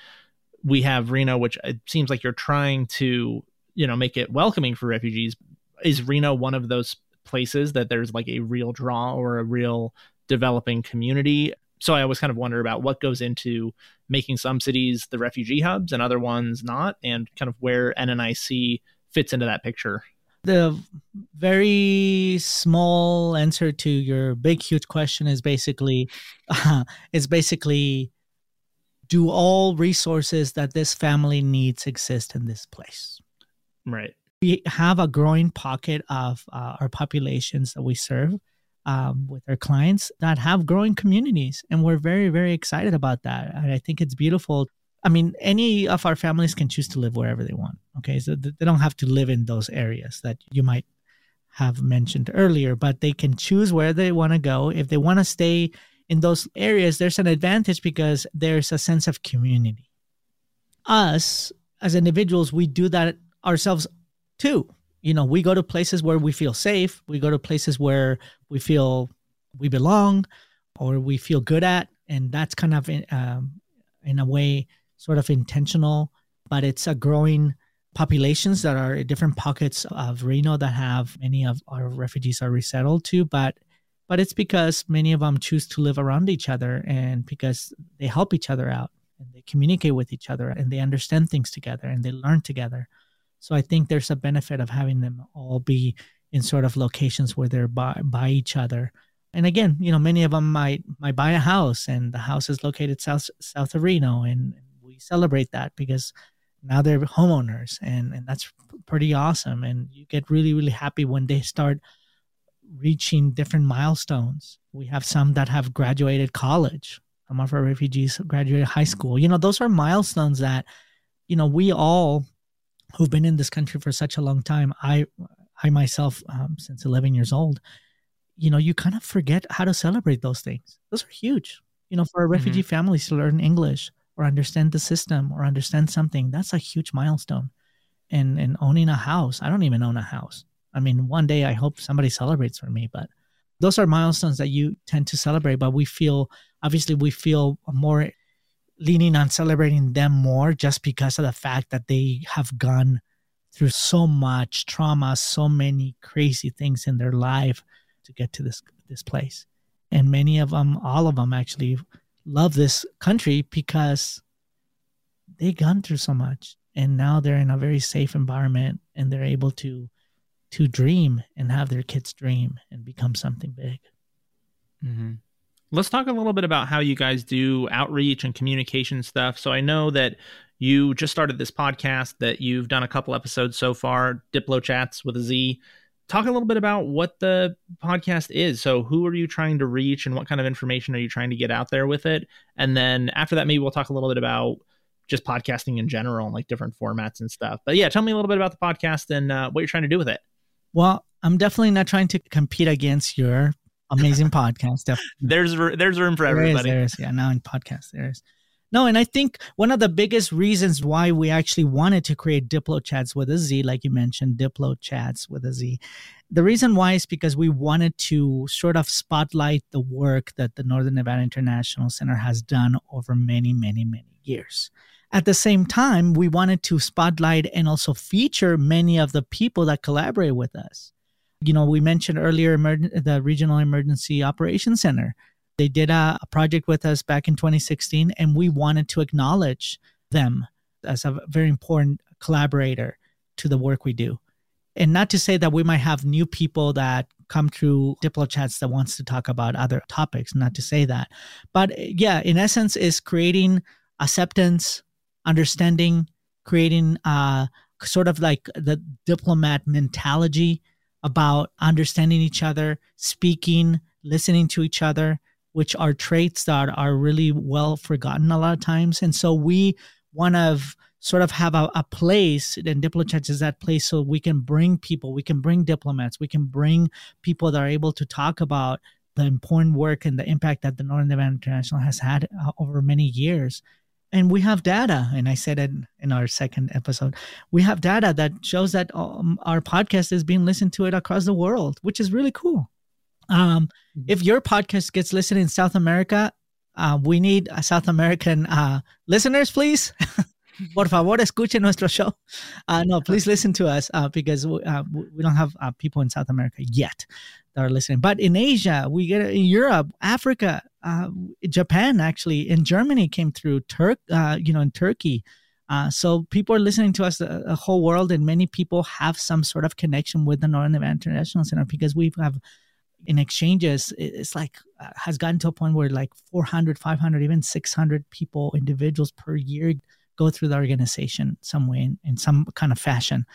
S1: we have Reno, which it seems like you're trying to, you know, make it welcoming for refugees. Is Reno one of those places that there's like a real draw or a real developing community. So I always kind of wonder about what goes into making some cities the refugee hubs and other ones not, and kind of where NNIC fits into that picture.
S2: The very small answer to your big, huge question is basically, uh, is basically, do all resources that this family needs exist in this place?
S1: Right.
S2: We have a growing pocket of uh, our populations that we serve um, with our clients that have growing communities. And we're very, very excited about that. And I think it's beautiful. I mean, any of our families can choose to live wherever they want. Okay. So they don't have to live in those areas that you might have mentioned earlier, but they can choose where they want to go. If they want to stay in those areas, there's an advantage because there's a sense of community. Us as individuals, we do that ourselves too you know, we go to places where we feel safe. We go to places where we feel we belong or we feel good at. And that's kind of, in, um, in a way, sort of intentional, but it's a growing populations that are different pockets of Reno that have many of our refugees are resettled to, but but it's because many of them choose to live around each other and because they help each other out and they communicate with each other and they understand things together and they learn together. So I think there's a benefit of having them all be in sort of locations where they're by, by each other. And again, you know, many of them might might buy a house, and the house is located south south of Reno, and we celebrate that because now they're homeowners, and and that's pretty awesome. And you get really really happy when they start reaching different milestones. We have some that have graduated college. Some of our refugees graduated high school. You know, those are milestones that, you know, we all who've been in this country for such a long time, I I myself um, since 11 years old, you know, you kind of forget how to celebrate those things. Those are huge. You know, for a refugee mm-hmm. families to learn English or understand the system or understand something, that's a huge milestone. And and owning a house, I don't even own a house. I mean, one day I hope somebody celebrates for me, but those are milestones that you tend to celebrate. But we feel obviously we feel more leaning on celebrating them more just because of the fact that they have gone through so much trauma, so many crazy things in their life to get to this this place. And many of them, all of them actually love this country because they gone through so much and now they're in a very safe environment and they're able to to dream and have their kids dream and become something big.
S1: Mm-hmm. Let's talk a little bit about how you guys do outreach and communication stuff. So I know that you just started this podcast that you've done a couple episodes so far, Diplo Chats with a Z. Talk a little bit about what the podcast is. So, who are you trying to reach and what kind of information are you trying to get out there with it? And then after that, maybe we'll talk a little bit about just podcasting in general and like different formats and stuff. But yeah, tell me a little bit about the podcast and uh, what you're trying to do with it.
S2: Well, I'm definitely not trying to compete against your amazing podcast. Definitely.
S1: There's there's room for everybody.
S2: There is, there is, yeah. Now in podcast, there is. No, and I think one of the biggest reasons why we actually wanted to create Diplo Chats with a Z, like you mentioned, Diplo Chats with a Z, the reason why is because we wanted to sort of spotlight the work that the Northern Nevada International Center has done over many, many, many years. At the same time, we wanted to spotlight and also feature many of the people that collaborate with us. You know, we mentioned earlier the Regional Emergency Operations Center. They did a, a project with us back in 2016, and we wanted to acknowledge them as a very important collaborator to the work we do. And not to say that we might have new people that come through Diplo chats that wants to talk about other topics, not to say that. But yeah, in essence, is creating acceptance, understanding, creating uh, sort of like the diplomat mentality about understanding each other, speaking, listening to each other, which are traits that are really well forgotten a lot of times. And so we want to sort of have a, a place, and Diplochat is that place so we can bring people, we can bring diplomats, we can bring people that are able to talk about the important work and the impact that the Northern Nevada International has had uh, over many years and we have data and i said it in our second episode we have data that shows that um, our podcast is being listened to it across the world which is really cool. Um, mm-hmm. if your podcast gets listened in south america uh, we need uh, south american uh, listeners please. Por favor escuchen nuestro show. Uh, no please listen to us uh, because we, uh, we don't have people in south america yet that are listening. But in asia we get in europe africa uh, Japan actually in Germany came through Turk, uh, you know, in Turkey. Uh, so people are listening to us the, uh, the, whole world, and many people have some sort of connection with the Northern Nevada International Center because we have in exchanges. It's like uh, has gotten to a point where like 400, 500, even 600 people, individuals per year go through the organization some way in, in some kind of fashion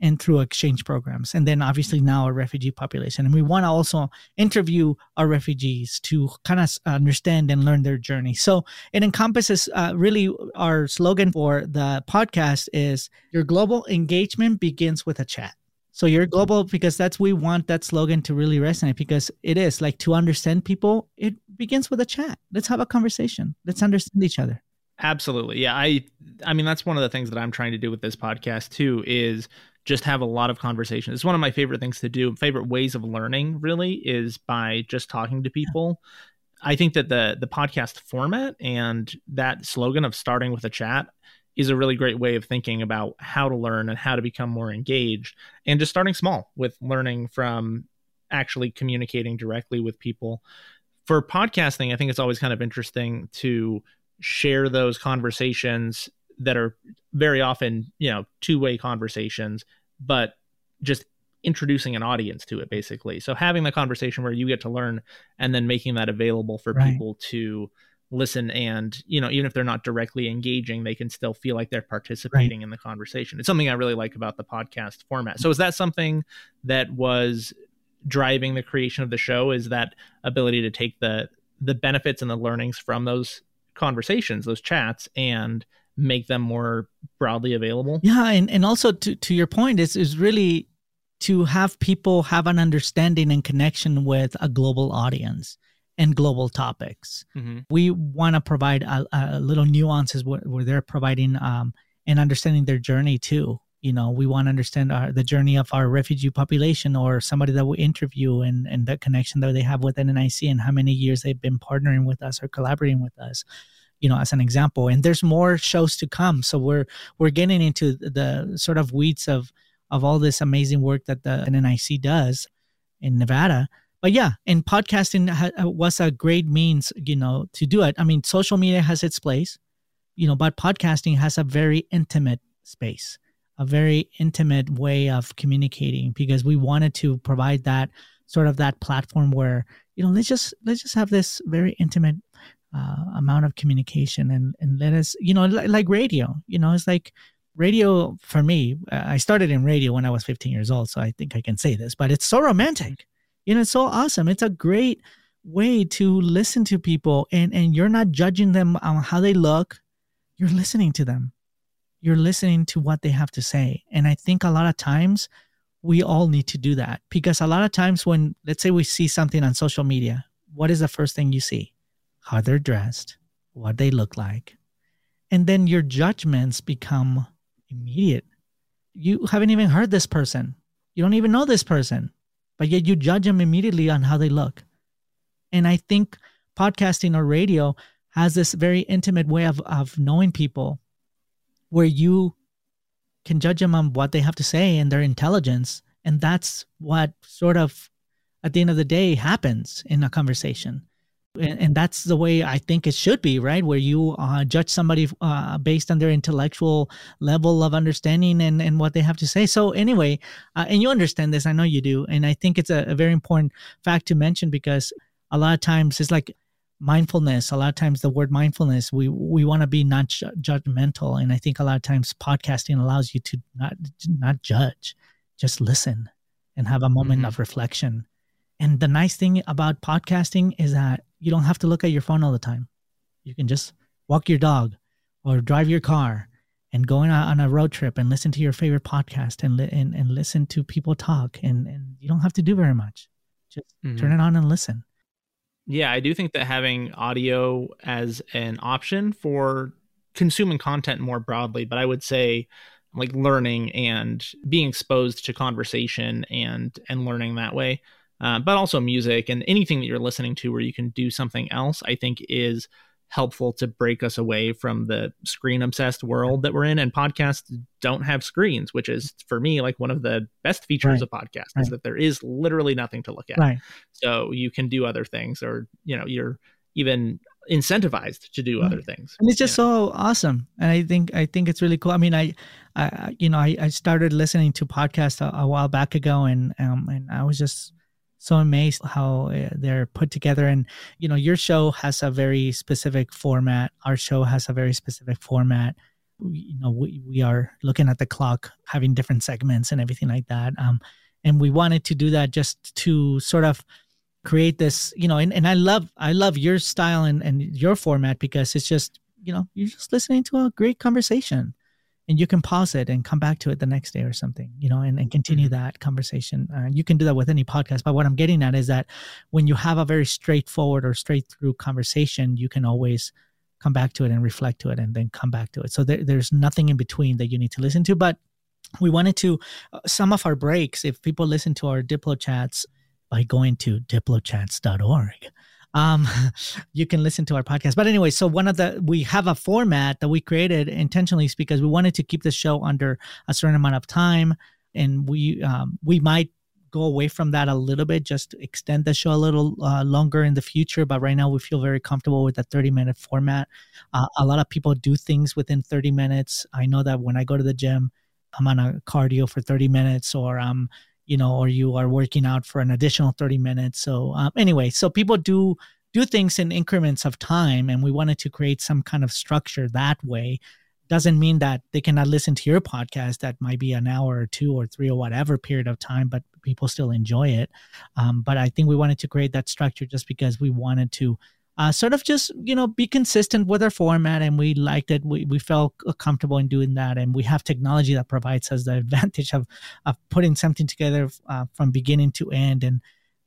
S2: and through exchange programs. And then obviously now a refugee population. And we want to also interview our refugees to kind of understand and learn their journey. So it encompasses uh, really our slogan for the podcast is your global engagement begins with a chat. So you're global because that's we want that slogan to really resonate because it is like to understand people, it begins with a chat. Let's have a conversation. Let's understand each other.
S1: Absolutely. Yeah, I I mean that's one of the things that I'm trying to do with this podcast too is just have a lot of conversation. It's one of my favorite things to do. Favorite ways of learning really is by just talking to people. I think that the the podcast format and that slogan of starting with a chat is a really great way of thinking about how to learn and how to become more engaged and just starting small with learning from actually communicating directly with people. For podcasting, I think it's always kind of interesting to share those conversations that are very often you know two way conversations but just introducing an audience to it basically so having the conversation where you get to learn and then making that available for right. people to listen and you know even if they're not directly engaging they can still feel like they're participating right. in the conversation it's something i really like about the podcast format so is that something that was driving the creation of the show is that ability to take the the benefits and the learnings from those conversations those chats and make them more broadly available.
S2: Yeah, and, and also to, to your point is is really to have people have an understanding and connection with a global audience and global topics. Mm-hmm. We want to provide a, a, little nuances where, where they're providing um, and understanding their journey too. You know, we want to understand our, the journey of our refugee population or somebody that we interview and, and the connection that they have with NNIC and how many years they've been partnering with us or collaborating with us you know as an example and there's more shows to come. So we're we're getting into the sort of weeds of of all this amazing work that the NNIC does in Nevada. But yeah and podcasting ha- uh, was a great means you know to do it. I mean social media has its place you know but podcasting has a very intimate space a very intimate way of communicating because we wanted to provide that sort of that platform where you know let's just let's just have this very intimate uh, amount of communication and and let us you know like, like radio you know it's like radio for me i started in radio when i was 15 years old so i think i can say this but it's so romantic you know it's so awesome. It's a great way to listen to people and and you're not judging them on how they look. You're listening to them. You're listening to what they have to say. And i think a lot of times we all need to do that because a lot of times when let's say we see something on social media what is the first thing you see how they're dressed what they look like and then your judgments become immediate you haven't even heard this person you don't even know this person but yet you judge them immediately on how they look and i think podcasting or radio has this very intimate way of, of knowing people where you can judge them on what they have to say and their intelligence. And that's what sort of, at the end of the day, happens in a conversation. And, and that's the way I think it should be, right? Where you uh, judge somebody uh, based on their intellectual level of understanding and, and what they have to say. So, anyway, uh, and you understand this, I know you do. And I think it's a, a very important fact to mention because a lot of times it's like mindfulness a lot of times the word mindfulness we we want to be not ju- judgmental and i think a lot of times podcasting allows you to not not judge just listen and have a moment mm-hmm. of reflection and the nice thing about podcasting is that you don't have to look at your phone all the time. You can just walk your dog or drive your car and go on a road trip and listen to your favorite podcast and, li- and, and listen to people talk. And, and you don't have to do very much. Just mm-hmm. turn it on and listen.
S1: Yeah, I do think that having audio as an option for consuming content more broadly, but I would say like learning and being exposed to conversation and and learning that way, uh, but also music and anything that you're listening to where you can do something else, I think is helpful to break us away from the screen obsessed world that we're in. And podcasts don't have screens which is for me like one of the best features right. of podcasts right. is that there is literally nothing to look at.
S2: Right.
S1: so you can do other things or you know you're even incentivized to do other things.
S2: And it's just so awesome. And i think i think it's really cool. I mean i i you know i, I started listening to podcasts a, a while back ago and um and i was just so amazed how uh, they're put together and you know your show has a very specific format. Our show has a very specific format. We, you know we, we are looking at the clock having different segments and everything like that um and we wanted to do that just to sort of create this you know and, and i love i love your style and, and your format because it's just you know you're just listening to a great conversation and you can pause it and come back to it the next day or something you know and, and continue mm-hmm. that conversation. Uh, you can do that with any podcast but what i'm getting at is that when you have a very straightforward or straight through conversation you can always come back to it and reflect to it and then come back to it. So there, there's nothing in between that you need to listen to but we wanted to uh, some of our breaks if people listen to our diplo chats by going to diplochats.org um, you can listen to our podcast. But anyway, so one of the we have a format that we created intentionally because we wanted to keep the show under a certain amount of time, and we um, we might go away from that a little bit, just to extend the show a little uh, longer in the future. But right now, we feel very comfortable with the 30 minute format. Uh, a lot of people do things within 30 minutes. I know that when I go to the gym, I'm on a cardio for 30 minutes, or I'm you know, or you are working out for an additional 30 minutes. So um, anyway, so people do do things in increments of time, and we wanted to create some kind of structure that way. Doesn't mean that they cannot listen to your podcast that might be an hour or two or three or whatever period of time, but people still enjoy it. Um, but I think we wanted to create that structure just because we wanted to uh, sort of just you know be consistent with our format and we liked it. We, we felt comfortable in doing that and we have technology that provides us the advantage of of putting something together uh, from beginning to end and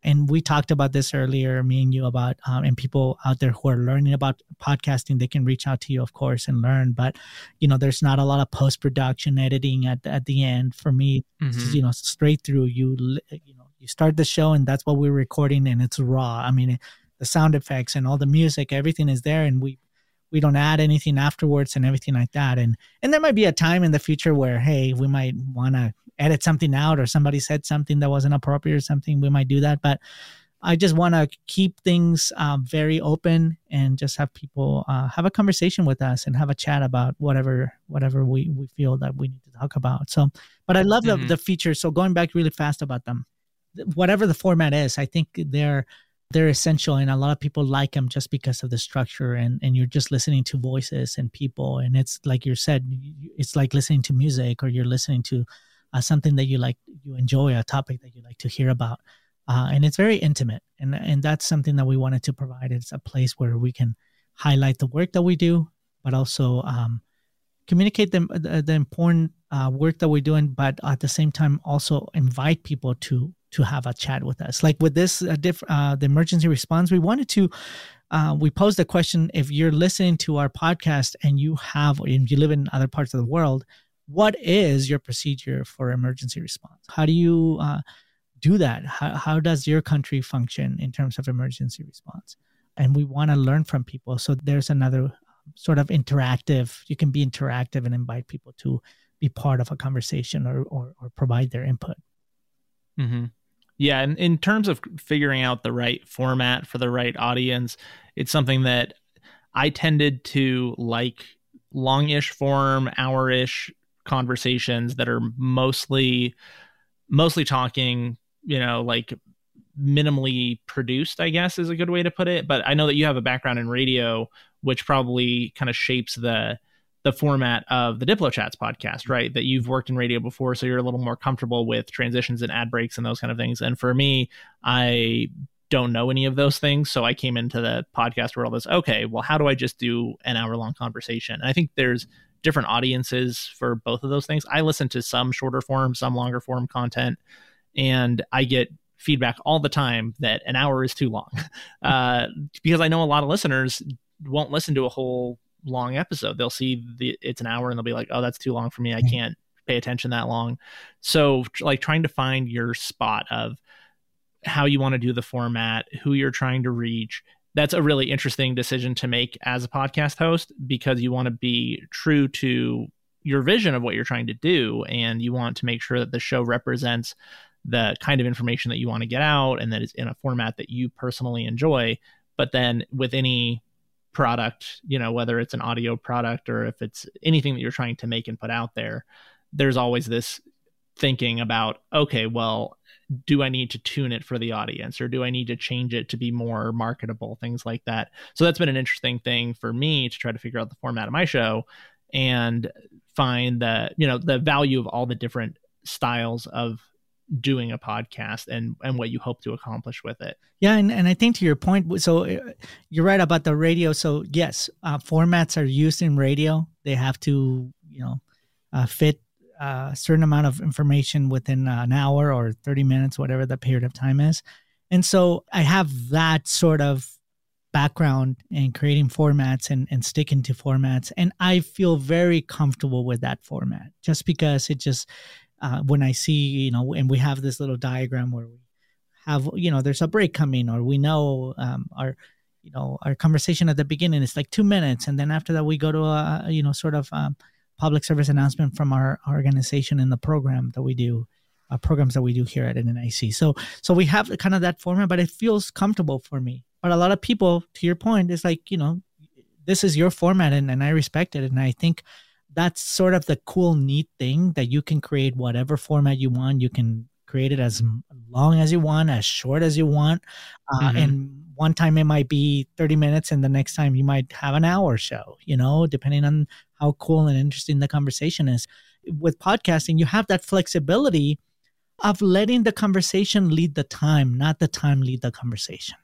S2: and we talked about this earlier me and you about um, and people out there who are learning about podcasting they can reach out to you of course and learn but you know there's not a lot of post-production editing at, at the end. For me mm-hmm. you know straight through. You you know you start the show and that's what we're recording and it's raw. I mean the sound effects and all the music everything is there and we we don't add anything afterwards and everything like that and and there might be a time in the future where hey we might want to edit something out or somebody said something that wasn't appropriate or something we might do that but I just want to keep things um, very open and just have people uh, have a conversation with us and have a chat about whatever whatever we, we feel that we need to talk about. So, but I love mm-hmm. the the features. So going back really fast about them, whatever the format is, I think they're they're essential and a lot of people like them just because of the structure and and you're just listening to voices and people and it's like you said it's like listening to music or you're listening to uh, something that you like you enjoy a topic that you like to hear about uh, and it's very intimate and and that's something that we wanted to provide. It's a place where we can highlight the work that we do but also um, communicate the, the, the important uh, work that we're doing but at the same time also invite people to to have a chat with us like with this uh, diff, uh, the emergency response we wanted to uh, we posed the question if you're listening to our podcast and you have and you live in other parts of the world what is your procedure for emergency response how do you uh, do that? How, how does your country function in terms of emergency response? And we want to learn from people. So there's another um, sort of interactive, you can be interactive and invite people to be part of a conversation or, or, or provide their input.
S1: Mm-hmm. Yeah. And in terms of figuring out the right format for the right audience, it's something that I tended to like longish form, hour ish conversations that are mostly mostly talking you know, like minimally produced, I guess is a good way to put it. But I know that you have a background in radio, which probably kind of shapes the the format of the Diplo Chats podcast, right? That you've worked in radio before, so you're a little more comfortable with transitions and ad breaks and those kind of things. And for me, I don't know any of those things, so I came into the podcast world as okay, well, how do I just do an hour long conversation? And I think there's different audiences for both of those things. I listen to some shorter form, some longer form content and I get feedback all the time that an hour is too long uh, because I know a lot of listeners won't listen to a whole long episode. They'll see the it's an hour and they'll be like, "Oh, that's too long for me. I mm-hmm. can't pay attention that long." So, like trying to find your spot of how you want to do the format, who you're trying to reach. That's a really interesting decision to make as a podcast host because you want to be true to your vision of what you're trying to do and you want to make sure that the show represents the kind of information that you want to get out and that is in a format that you personally enjoy. But then with any product, you know, whether it's an audio product or if it's anything that you're trying to make and put out there, there's always this thinking about, okay, well, do I need to tune it for the audience or do I need to change it to be more marketable, things like that. So that's been an interesting thing for me to try to figure out the format of my show and find the, you know, the value of all the different styles of doing a podcast and and what you hope to accomplish with it.
S2: Yeah and, and i think to your point so uh, you're right about the radio. So yes uh, formats are used in radio. They have to you know uh, fit uh, a certain amount of information within an hour or 30 minutes whatever the period of time is. And so i have that sort of background in creating formats and, and sticking to formats. And i feel very comfortable with that format just because it just uh, when I see, you know, and we have this little diagram where we have, you know, there's a break coming, or we know um, our, you know, our conversation at the beginning is like two minutes, and then after that we go to a, you know, sort of um, public service announcement from our, organization in the program that we do. Uh, programs that we do here at NNIC. So, so we have kind of that format, but it feels comfortable for me. But a lot of people, to your point, is like, you know, this is your format, and, and I respect it, and I think that's sort of the cool, neat thing that you can create whatever format you want. You can create it as long as you want, as short as you want. Uh, mm-hmm. And one time it might be 30 minutes, and the next time you might have an hour show, you know, depending on how cool and interesting the conversation is. With podcasting, you have that flexibility of letting the conversation lead the time, not the time lead the conversation.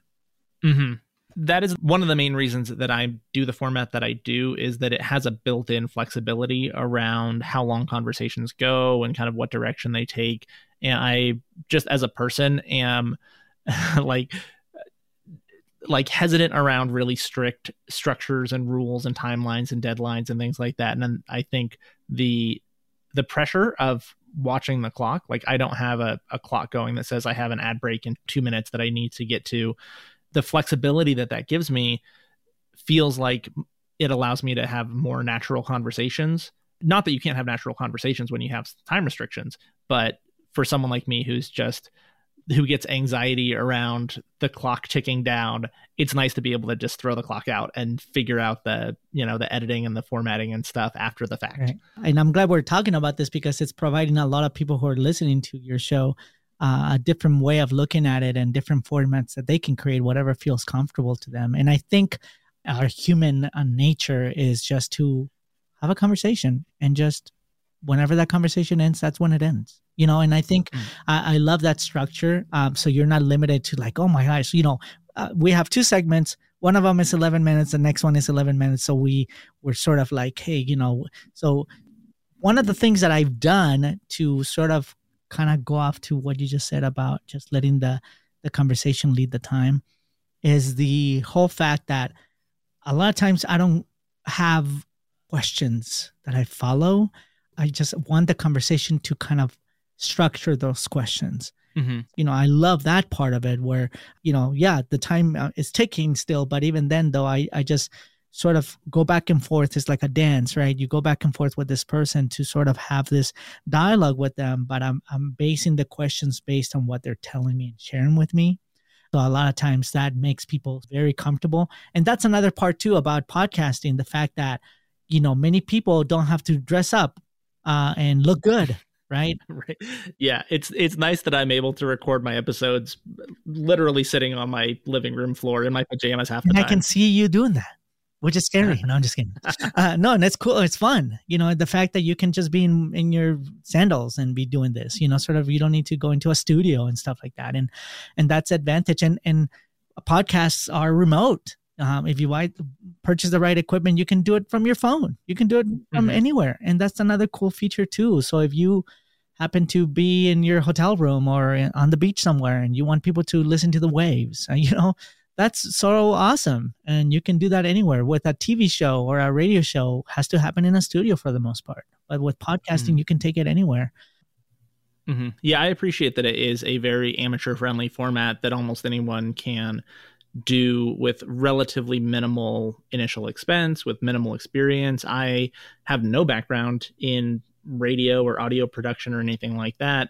S1: Mm-hmm that is one of the main reasons that I do the format that I do is that it has a built-in flexibility around how long conversations go and kind of what direction they take. And I just as a person am like like hesitant around really strict structures and rules and timelines and deadlines and things like that. And then I think the the pressure of watching the clock, like I don't have a, a clock going that says I have an ad break in two minutes that I need to get to the flexibility that that gives me feels like it allows me to have more natural conversations. Not that you can't have natural conversations when you have time restrictions, but for someone like me who's just who gets anxiety around the clock ticking down, it's nice to be able to just throw the clock out and figure out the, you know, the editing and the formatting and stuff after the fact. Right.
S2: And I'm glad we're talking about this because it's providing a lot of people who are listening to your show uh, a different way of looking at it and different formats that they can create whatever feels comfortable to them. And I think our human uh, nature is just to have a conversation and just whenever that conversation ends, that's when it ends. You know, and I think mm. I, I, love that structure. Um, so you're not limited to like, oh my gosh, you know, uh, we have two segments. One of them is 11 minutes. The next one is 11 minutes. So we we're sort of like, hey, you know, so one of the things that I've done to sort of kind of go off to what you just said about just letting the the conversation lead the time is the whole fact that a lot of times I don't have questions that I follow. I just want the conversation to kind of structure those questions. Mm-hmm. You know, I love that part of it where, you know, yeah, the time uh, is ticking still, but even then, though, I, I just sort of go back and forth. It's like a dance, right? You go back and forth with this person to sort of have this dialogue with them, but I'm, I'm basing the questions based on what they're telling me and sharing with me. So a lot of times that makes people very comfortable. And that's another part too about podcasting, the fact that, you know, many people don't have to dress up uh, and look good. Right?
S1: right. Yeah, it's it's nice that I'm able to record my episodes literally sitting on my living room floor in my pajamas half the
S2: and
S1: time.
S2: I can see you doing that which is scary. No, I'm just kidding. Uh, no, and it's cool. It's fun. You know, the fact that you can just be in, in your sandals and be doing this, you know, sort of, you don't need to go into a studio and stuff like that. And, and that's advantage. And, and podcasts are remote. Um, if you buy, purchase the right equipment, you can do it from your phone. You can do it from mm-hmm. anywhere. And that's another cool feature too. So if you, happen to be in your hotel room or on the beach somewhere and you want people to listen to the waves, you know, that's so awesome. And you can do that anywhere with a tv show or a radio show. Has to happen in a studio for the most part. But with podcasting mm-hmm. you can take it anywhere.
S1: Mm-hmm. yeah i appreciate that it is a very amateur friendly format that almost anyone can do with relatively minimal initial expense with minimal experience. I have no background in radio or audio production or anything like that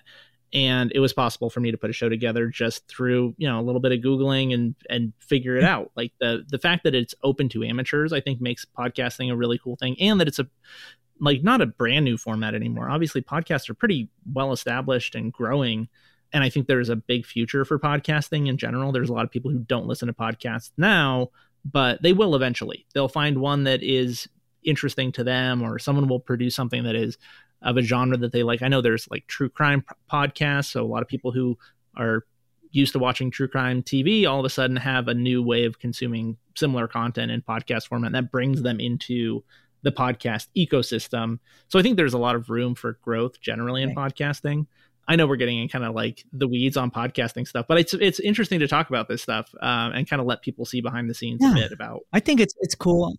S1: and it was possible for me to put a show together just through you know a little bit of googling and and figure it out. Like the the fact that it's open to amateurs i think makes podcasting a really cool thing and that it's a like not a brand new format anymore. Obviously podcasts are pretty well established and growing and i think there's a big future for podcasting in general. There's a lot of people who don't listen to podcasts now but they will eventually. They'll find one that is interesting to them or someone will produce something that is of a genre that they like. I know there's like true crime podcasts, so a lot of people who are used to watching true crime TV all of a sudden have a new way of consuming similar content in podcast format and that brings them into the podcast ecosystem. So I think there's a lot of room for growth generally in right. podcasting. I know we're getting in kind of like the weeds on podcasting stuff, but it's it's interesting to talk about this stuff um, and kind of let people see behind the scenes yeah. a bit about.
S2: I think it's it's cool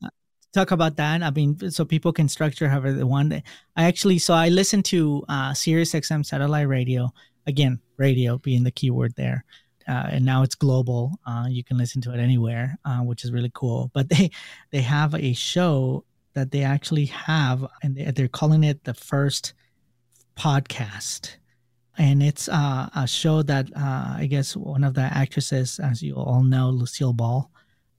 S2: talk about that. I mean, so people can structure however they want. I actually, so I listened to uh, Sirius XM satellite radio. Again, radio being the keyword there. Uh, and now it's global. Uh, you can listen to it anywhere, uh, which is really cool. But they they have a show that they actually have, and they're calling it the first podcast. And it's uh, a show that uh, I guess one of the actresses, as you all know, Lucille Ball,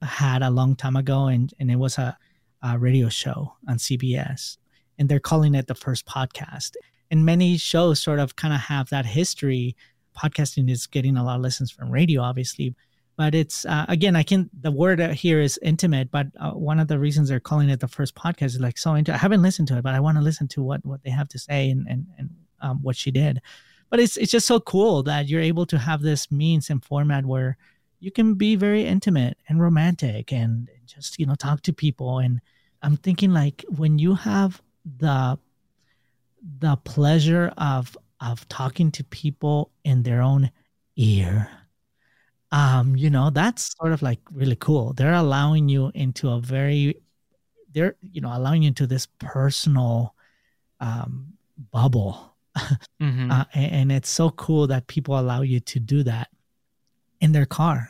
S2: had a long time ago, and and it was a uh, radio show on CBS, and they're calling it the first podcast. And many shows sort of kind of have that history. Podcasting is getting a lot of listens from radio, obviously, but it's uh, again, I can the word here is intimate, but uh, one of the reasons they're calling it the first podcast is like so. Into, I haven't listened to it, but I want to listen to what what they have to say and and and um, what she did. But it's it's just so cool that you're able to have this means and format where you can be very intimate and romantic and just you know talk to people and I'm thinking like when you have the the pleasure of of talking to people in their own ear um you know that's sort of like really cool. They're allowing you into a very they're you know allowing you into this personal um bubble. Mm-hmm. uh, and, and it's so cool that people allow you to do that in their car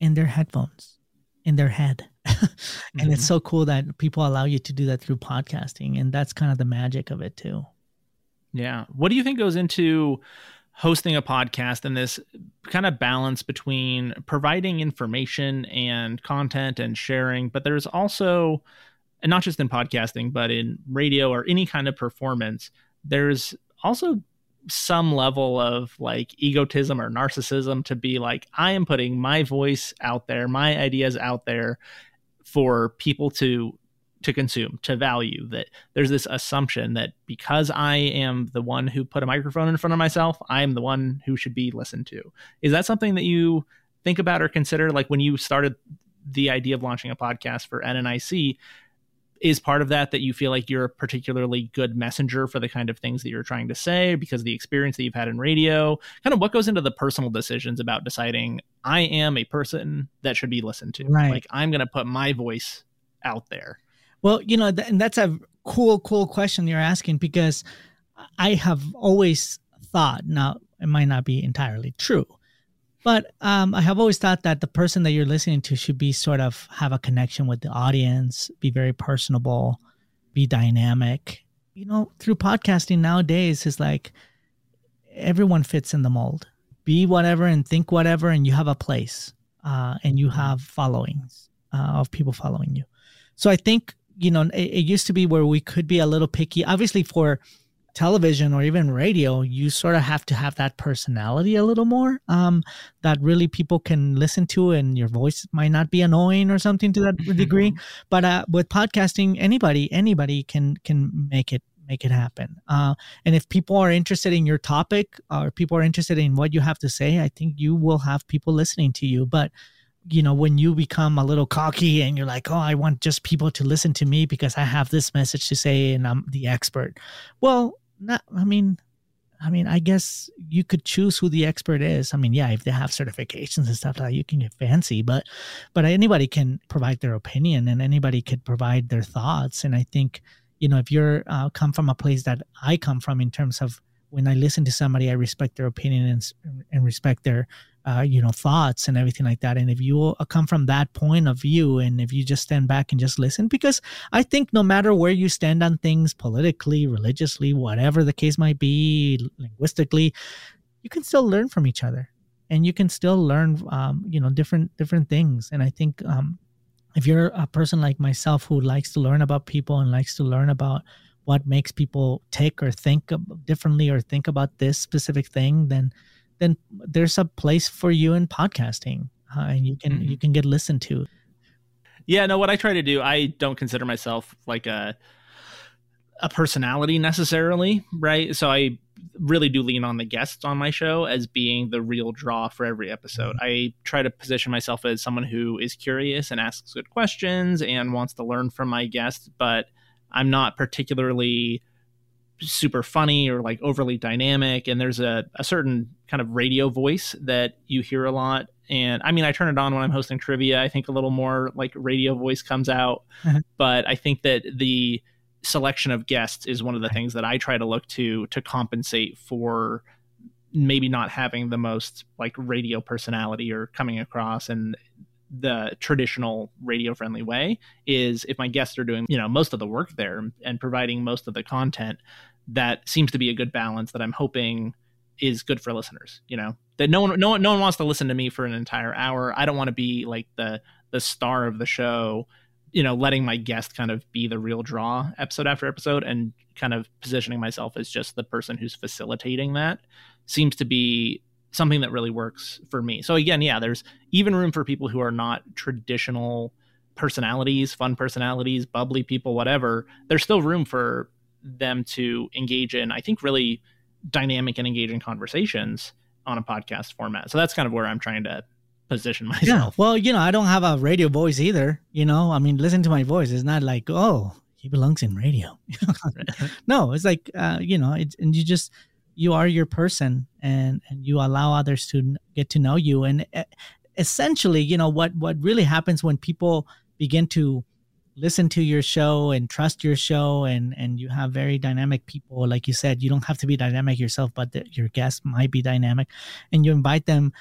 S2: in their headphones in their head and mm-hmm. it's so cool that people allow you to do that through podcasting and that's kind of the magic of it too
S1: yeah what do you think goes into hosting a podcast and this kind of balance between providing information and content and sharing, but there's also, and not just in podcasting, but in radio or any kind of performance, there's also some level of like egotism or narcissism to be like, I am putting my voice out there, my ideas out there for people to to consume, to value. That there's this assumption that because I am the one who put a microphone in front of myself, I am the one who should be listened to. Is that something that you think about or consider? Like when you started the idea of launching a podcast for NNIC, is part of that that you feel like you're a particularly good messenger for the kind of things that you're trying to say because of the experience that you've had in radio. Kind of what goes into the personal decisions about deciding i am a person that should be listened to?
S2: Right.
S1: like i'm going to put my voice out there.
S2: Well, you know, th- and that's a cool, cool question you're asking because I have always thought, now it might not be entirely true, but um, I have always thought that the person that you're listening to should be sort of have a connection with the audience, be very personable, be dynamic. You know, through podcasting nowadays is like everyone fits in the mold. Be whatever and think whatever, and you have a place, uh, and you have followings uh, of people following you. So I think you know, it, it used to be where we could be a little picky. Obviously, for television or even radio, you sort of have to have that personality a little more um, that really people can listen to, and your voice might not be annoying or something to that degree. But uh, with podcasting, anybody anybody can can make it make it happen. Uh, and if people are interested in your topic or people are interested in what you have to say, I think you will have people listening to you. But you know, when you become a little cocky and you're like, oh, I want just people to listen to me because I have this message to say and I'm the expert. Well, not, I mean, I mean, I guess you could choose who the expert is. I mean, yeah, if they have certifications and stuff like that, you can get fancy, but but anybody can provide their opinion and anybody could provide their thoughts. And I think, you know, if you're uh, come from a place that I come from in terms of when I listen to somebody, I respect their opinion and, and respect their uh, you know thoughts and everything like that. And if you uh, come from that point of view and if you just stand back and just listen because i think no matter where you stand on things politically religiously whatever the case might be linguistically you can still learn from each other. And you can still learn um, you know different different things. And i think um, if you're a person like myself who likes to learn about people and likes to learn about what makes people take or think differently or think about this specific thing then then there's a place for you in podcasting uh, and you can mm-hmm. you can get listened to
S1: yeah no what i try to do i don't consider myself like a a personality necessarily right so i really do lean on the guests on my show as being the real draw for every episode mm-hmm. i try to position myself as someone who is curious and asks good questions and wants to learn from my guests but i'm not particularly super funny or like overly dynamic and there's a, a certain kind of radio voice that you hear a lot. And i mean i turn it on when i'm hosting trivia. I think a little more like radio voice comes out. Mm-hmm. but i think that the selection of guests is one of the things that i try to look to to compensate for maybe not having the most like radio personality or coming across and the traditional radio friendly way is if my guests are doing you know most of the work there and providing most of the content that seems to be a good balance that I'm hoping is good for listeners. You know, that no one, no one, no one wants to listen to me for an entire hour. I don't want to be like the the star of the show. You know, letting my guest kind of be the real draw episode after episode, and kind of positioning myself as just the person who's facilitating that seems to be something that really works for me. So again, yeah, there's even room for people who are not traditional personalities, fun personalities, bubbly people, whatever. There's still room for them to engage in, I think, really dynamic and engaging conversations on a podcast format. So that's kind of where I'm trying to position myself. Yeah.
S2: Well, you know, I don't have a radio voice either. You know, I mean, listen to my voice. It's not like, oh, he belongs in radio. no, it's like, uh, you know, it's, and you just, you are your person and, and you allow others to get to know you. And essentially, you know, what, what really happens when people begin to listen to your show and trust your show and and you have very dynamic people. Like you said you don't have to be dynamic yourself but the, your guests might be dynamic and you invite them.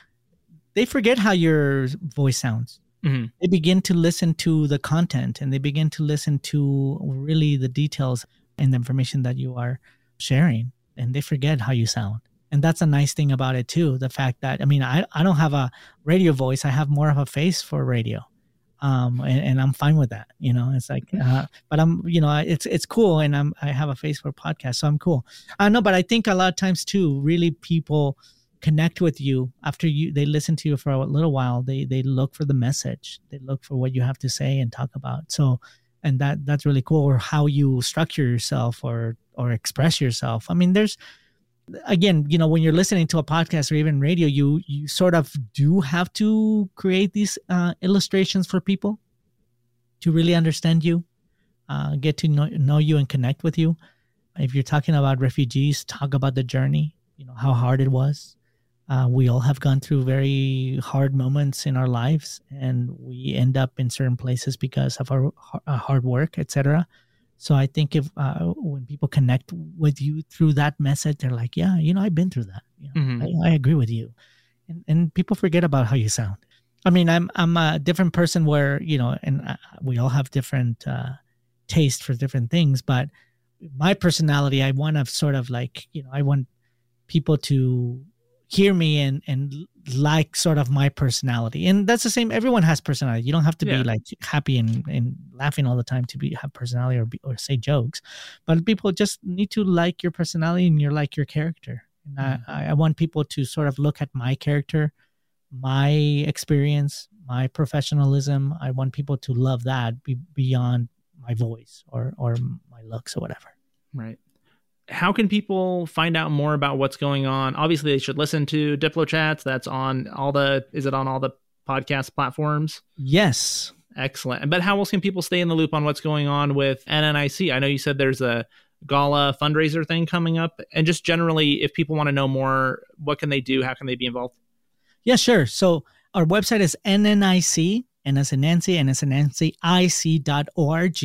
S2: They forget how your voice sounds. Mm-hmm. they begin to listen to the content and they begin to listen to really the details and the information that you are sharing and they forget how you sound. And that's a nice thing about it too the fact that i mean i, I don't have a radio voice. I have more of a face for radio um and, and i'm fine with that you know it's like uh, but i'm you know it's it's cool and i'm i have a face for podcast so i'm cool. I know but i think a lot of times too really people connect with you after you they listen to you for a little while they they look for the message they look for what you have to say and talk about. So and that that's really cool or how you structure yourself or or express yourself. I mean there's again you know when you're listening to a podcast or even radio you you sort of do have to create these uh, illustrations for people to really understand you uh, get to know, know you and connect with you. If you're talking about refugees talk about the journey you know how hard it was. Uh, we all have gone through very hard moments in our lives and we end up in certain places because of our uh, hard work etc so i think if uh, when people connect with you through that message they're like yeah you know i've been through that you know, mm-hmm. I, I, agree with you and, and people forget about how you sound i mean i'm i'm a different person where you know and uh, we all have different uh, taste for different things but my personality i want to sort of like you know i want people to hear me and and like sort of my personality. And that's the same everyone has personality. You don't have to yeah. be like happy and, and laughing all the time to be have personality or be, or say jokes. But people just need to like your personality and you like your character. And mm-hmm. I, I want people to sort of look at my character my experience my professionalism. I want people to love that be, beyond my voice or or my looks or whatever.
S1: Right how can people find out more about what's going on? Obviously, they should listen to Diplo Chats. That's on all the. Is it on all the podcast platforms?
S2: Yes.
S1: Excellent. But how else can people stay in the loop on what's going on with NNIC? I know you said there's a gala fundraiser thing coming up, and just generally, if people want to know more, what can they do? How can they be involved?
S2: Yeah, sure. So our website is NNIC, and as a Nancy, and as a Nancy, IC.org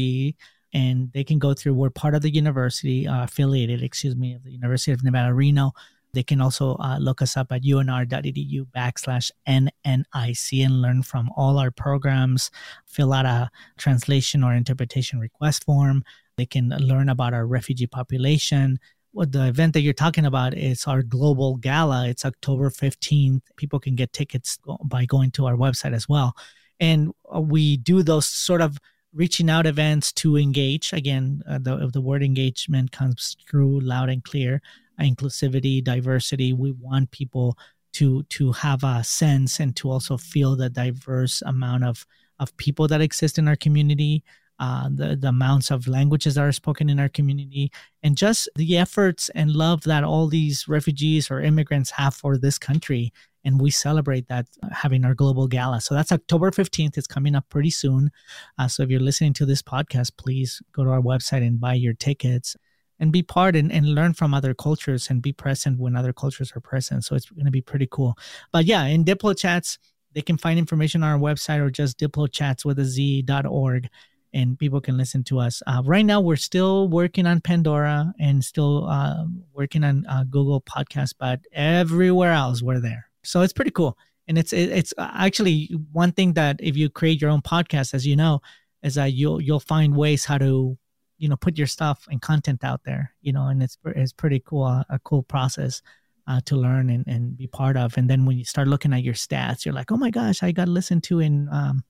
S2: and they can go through. We're part of the university, uh, affiliated, excuse me, of the University of Nevada, Reno. They can also uh, look us up at unr.edu backslash NNIC and learn from all our programs, fill out a translation or interpretation request form. They can learn about our refugee population. What the event that you're talking about is our global gala. It's October 15th. People can get tickets by going to our website as well. And uh, we do those sort of reaching out events to engage. Again, uh, the, the word engagement comes through loud and clear. Inclusivity, diversity. We want people to to have a sense and to also feel the diverse amount of of people that exist in our community. Uh, the, the amounts of languages that are spoken in our community, and just the efforts and love that all these refugees or immigrants have for this country and we celebrate that uh, having our global gala. So that's October 15th. It's coming up pretty soon. Uh, so if you're listening to this podcast, please go to our website and buy your tickets and be part and, and learn from other cultures and be present when other cultures are present. So it's going to be pretty cool. But yeah, in Diplo Chats, they can find information on our website or just diplochats with a z.org and people can listen to us. Uh, right now, we're still working on Pandora and still uh, working on uh, Google Podcast, but everywhere else, we're there. So it's pretty cool. And it's it's actually one thing that if you create your own podcast as you know is that you'll you'll find ways how to you know put your stuff and content out there you know and it's it's pretty cool uh, a cool process uh, to learn and, and be part of. And then when you start looking at your stats you're like oh my gosh i got listened to in um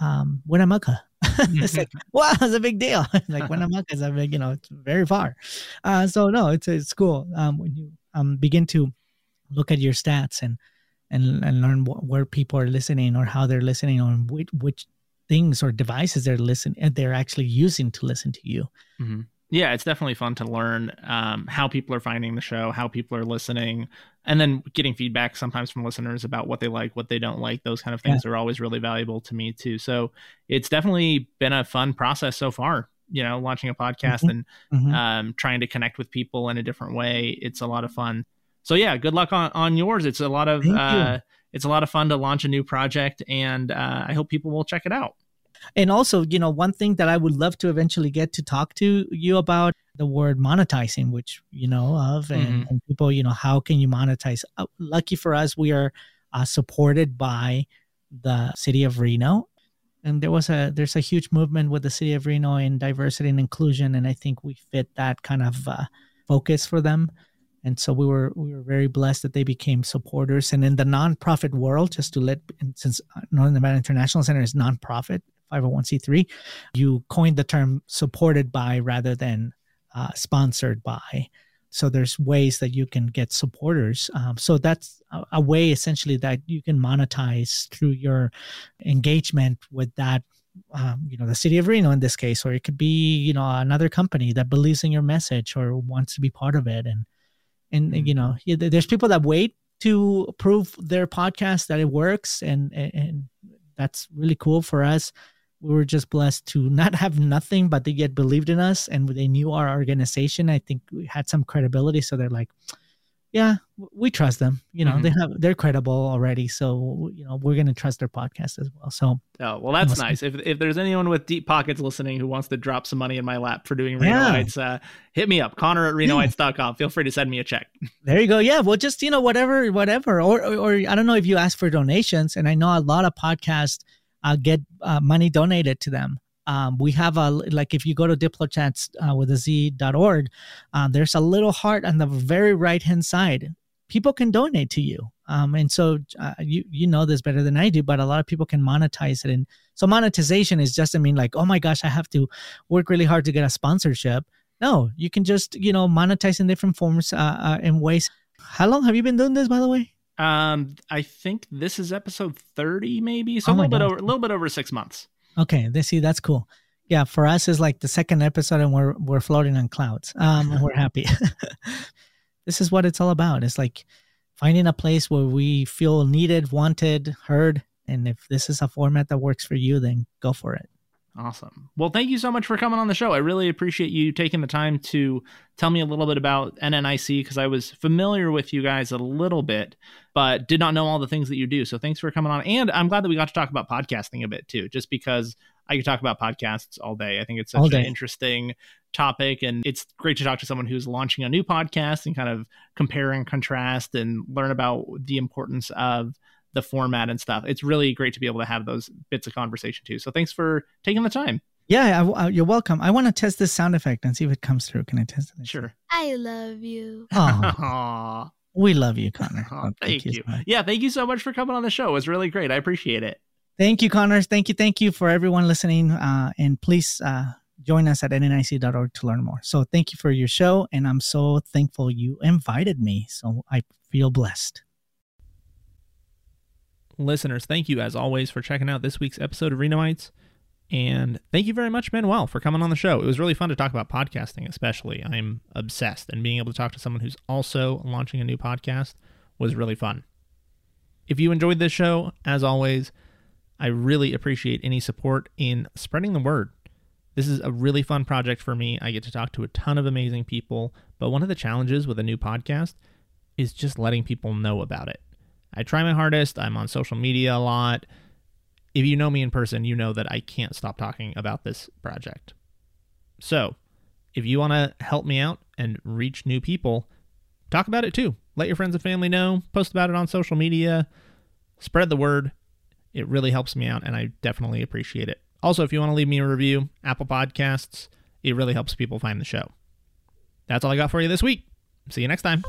S2: um Winnemucca. it's like wow it's a big deal like Winnemucca is a big you know it's very far uh so no it's it's cool um when you um begin to look at your stats and and, and learn wh- where people are listening or how they're listening or which, which things or devices they're listening and they're actually using to listen to you
S1: mm-hmm. Yeah it's definitely fun to learn um, how people are finding the show how people are listening and then getting feedback sometimes from listeners about what they like what they don't like those kind of things yeah. are always really valuable to me too so it's definitely been a fun process so far you know launching a podcast mm-hmm. and mm-hmm. Um, trying to connect with people in a different way it's a lot of fun so yeah, good luck on, on yours. It's a lot of uh, it's a lot of fun to launch a new project, and uh, I hope people will check it out.
S2: And also, you know, one thing that I would love to eventually get to talk to you about the word monetizing, which you know of, and, mm-hmm. and people, you know, how can you monetize? Uh, lucky for us, we are uh, supported by the city of Reno, and there was a there's a huge movement with the city of Reno in diversity and inclusion, and I think we fit that kind of uh, focus for them and so we were we were very blessed that they became supporters. And in the nonprofit world, just to let since Northern Nevada International Center is nonprofit 501c3, you coined the term supported by rather than uh, sponsored by. So there's ways that you can get supporters. Um, so that's a, a way essentially that you can monetize through your engagement with that um, you know the city of reno in this case or it could be you know another company that believes in your message or wants to be part of it and and mm-hmm. you know there's people that wait to prove their podcast that it works and and that's really cool for us we were just blessed to not have nothing but they yet believed in us and they knew our organization i think we had some credibility so they're like yeah, we trust them. You know, mm-hmm. they have they're credible already, so you know we're gonna trust their podcast as well. So,
S1: oh well, that's nice. If if there's anyone with deep pockets listening who wants to drop some money in my lap for doing Reno yeah. Uh, hit me up, Connor at Renoites.com. Yeah. Feel free to send me a check.
S2: There you go. Yeah, well, just you know whatever, whatever, or or, or I don't know if you ask for donations, and I know a lot of podcasts uh, get uh, money donated to them. Um, we have a like if you go to diplochats uh, with a z.org, uh, there's a little heart on the very right hand side. People can donate to you, um, and so uh, you you know this better than I do. But a lot of people can monetize it, and so monetization is just I mean like oh my gosh I have to work really hard to get a sponsorship. No, you can just you know monetize in different forms uh, uh, in ways. How long have you been doing this, by the way?
S1: Um, I think this is episode thirty, maybe so oh a little bit over a little bit over six months.
S2: Okay, they see that's cool. Yeah, for us is like the second episode, and we're we're floating on clouds. Um, we're happy. this is what it's all about. It's like finding a place where we feel needed, wanted, heard, and if this is a format that works for you, then go for it.
S1: Awesome. Well, thank you so much for coming on the show. I really appreciate you taking the time to tell me a little bit about NNIC because I was familiar with you guys a little bit, but did not know all the things that you do. So thanks for coming on. And I'm glad that we got to talk about podcasting a bit too, just because I could talk about podcasts all day. I think it's such an interesting topic and it's great to talk to someone who's launching a new podcast and kind of compare and contrast and learn about the importance of the format and stuff. It's really great to be able to have those bits of conversation too. So thanks for taking the time.
S2: Yeah, I, I, you're welcome. I want to test this sound effect and see if it comes through. Can I test it?
S1: Sure.
S3: I love you.
S2: Aww. we love you, Connor.
S1: Oh, thank, thank, you. you so yeah, thank you so much for coming on the show. It was really great. I appreciate it.
S2: Thank you, Connor. Thank you. Thank you for everyone listening. Uh, and please uh, join us at nnic.org to learn more. So thank you for your show. And I'm so thankful you invited me. So I feel blessed
S1: listeners, thank you as always for checking out this week's episode of Renoites. And thank you very much, Manuel, for coming on the show. It was really fun to talk about podcasting, especially. I'm obsessed, and being able to talk to someone who's also launching a new podcast was really fun. If you enjoyed this show, as always, I really appreciate any support in spreading the word. This is a really fun project for me. I get to talk to a ton of amazing people, but one of the challenges with a new podcast is just letting people know about it. I try my hardest. I'm on social media a lot. If you know me in person, you know that I can't stop talking about this project. So, if you want to help me out and reach new people, talk about it too. Let your friends and family know, post about it on social media, spread the word. It really helps me out, and I definitely appreciate it. Also, if you want to leave me a review, Apple Podcasts, it really helps people find the show. That's all I got for you this week. See you next time.